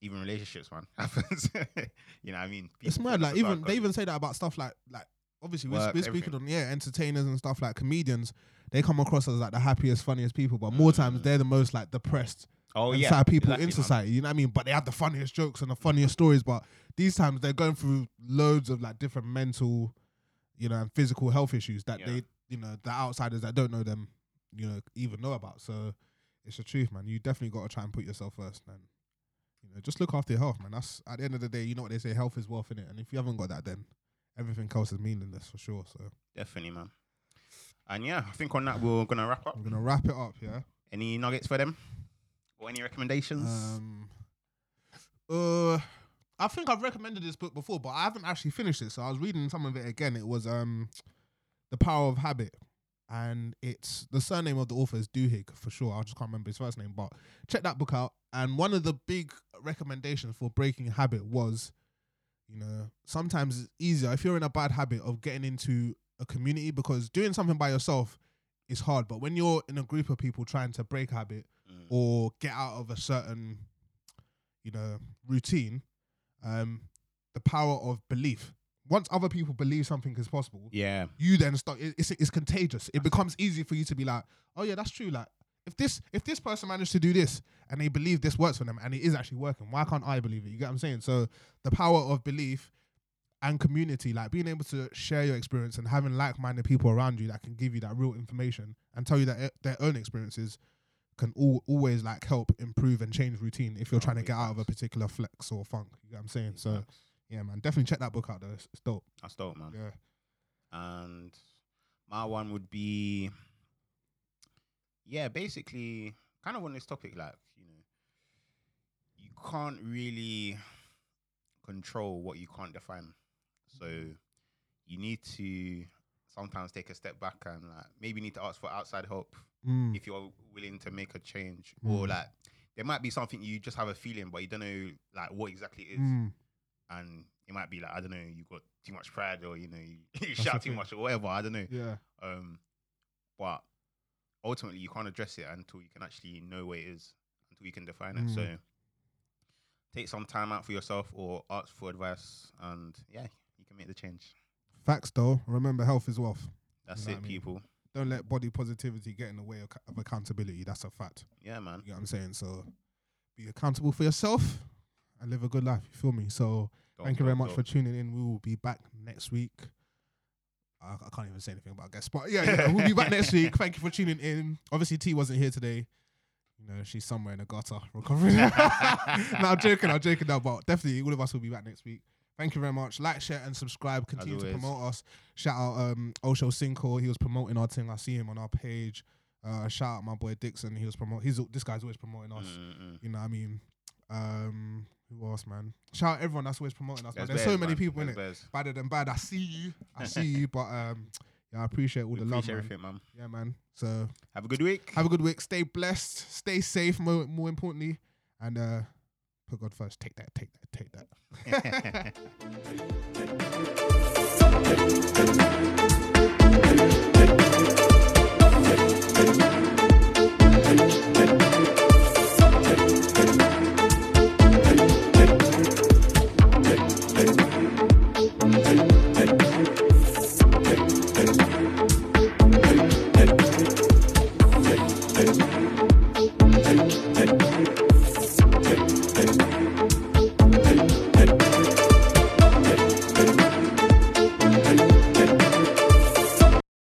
even relationships, man, happens. you know what I mean? it's People mad. put Like even they even say that about stuff like like obviously we're, Work, we're speaking everything. on yeah entertainers and stuff like comedians. They come across as like the happiest, funniest people, but more times Mm. they're the most like depressed oh and yeah, sad people exactly, in man. society. You know what I mean? But they have the funniest jokes and the funniest stories. But these times they're going through loads of like different mental, you know, and physical health issues that Yeah. they, you know, the outsiders that don't know them, you know, even know about. So it's the truth, man. You definitely got to try and put yourself first, and you know, just look after your health, man. That's at the end of the day, you know what they say, health is wealth in it. And if you haven't got that, then everything else is meaningless for sure. So Definitely, man. And yeah, I think on that we're gonna wrap up. We're gonna wrap it up. Yeah. Any nuggets for them? Or any recommendations? Um. Uh, I think I've recommended this book before, but I haven't actually finished it. So I was reading some of it again. It was um, The Power of Habit, and it's the surname of the author is Duhigg for sure. I just can't remember his first name, but check that book out. And one of the big recommendations for breaking habit was, you know, sometimes it's easier if you're in a bad habit of getting into a community because doing something by yourself is hard. But when you're in a group of people trying to break habit Mm. or get out of a certain, you know, routine, um, the power of belief. Once other people believe something is possible, yeah. you then start. It's it's contagious. It becomes easy for you to be like, oh yeah, that's true. Like if this if this person managed to do this and they believe this works for them and it is actually working, why can't I believe it? You get what I'm saying? So the power of belief and community, like being able to share your experience and having like-minded people around you that can give you that real information and tell you that it, their own experiences can all, always like help improve and change routine if you're trying to get out of a particular flex or funk. You get what I'm saying? So yeah, man, definitely check that book out though. It's, it's dope. That's dope, man. Yeah. And my one would be, yeah, basically, kind of on this topic, like you know, you can't really control what you can't define. So you need to sometimes take a step back and like maybe need to ask for outside help Mm. if you're willing to make a change, or Mm. like there might be something you just have a feeling, but you don't know like what exactly it is Mm. and it might be like I don't know, you got too much pride, or you know, you, you shout too much, or whatever. I don't know. Yeah. Um, but ultimately, you can't address it until you can actually know where it is, until you can define it. So Mm. take some time out for yourself, or ask for advice, and yeah, you can make the change. Facts though. Remember, health is wealth. That's know it, I mean? people. Don't let body positivity get in the way of, of accountability. That's a fact. Yeah, man. You get what I'm saying? So be accountable for yourself and live a good life. You feel me? So thank you very much for tuning in. We will be back next week. I, I can't even say anything about guests, but yeah, yeah, we'll be back next week. Thank you for tuning in. Obviously, T wasn't here today. You know, she's somewhere in the gutter recovering. no, I'm joking. I'm joking now, but definitely all of us will be back next week. Thank you very much. Like, share, and subscribe. Continue to promote us. Shout out um Osho Cinco. He was promoting our thing. I see him on our page. Uh, shout out my boy Dixon. He was promoting. He's this guy's always promoting us. Mm, mm. You know what I mean? Um, who else, man? Shout out everyone that's always promoting us. man. There's There's so many man. people in There's it. bears. Better than bad. I see you. I see you. But um, yeah, I appreciate all We the love, appreciate man. everything, man. Yeah, man. So Have a good week. have a good week. Stay blessed. Stay safe. More, more importantly, and uh, put God first. Take that. Take that. Take that.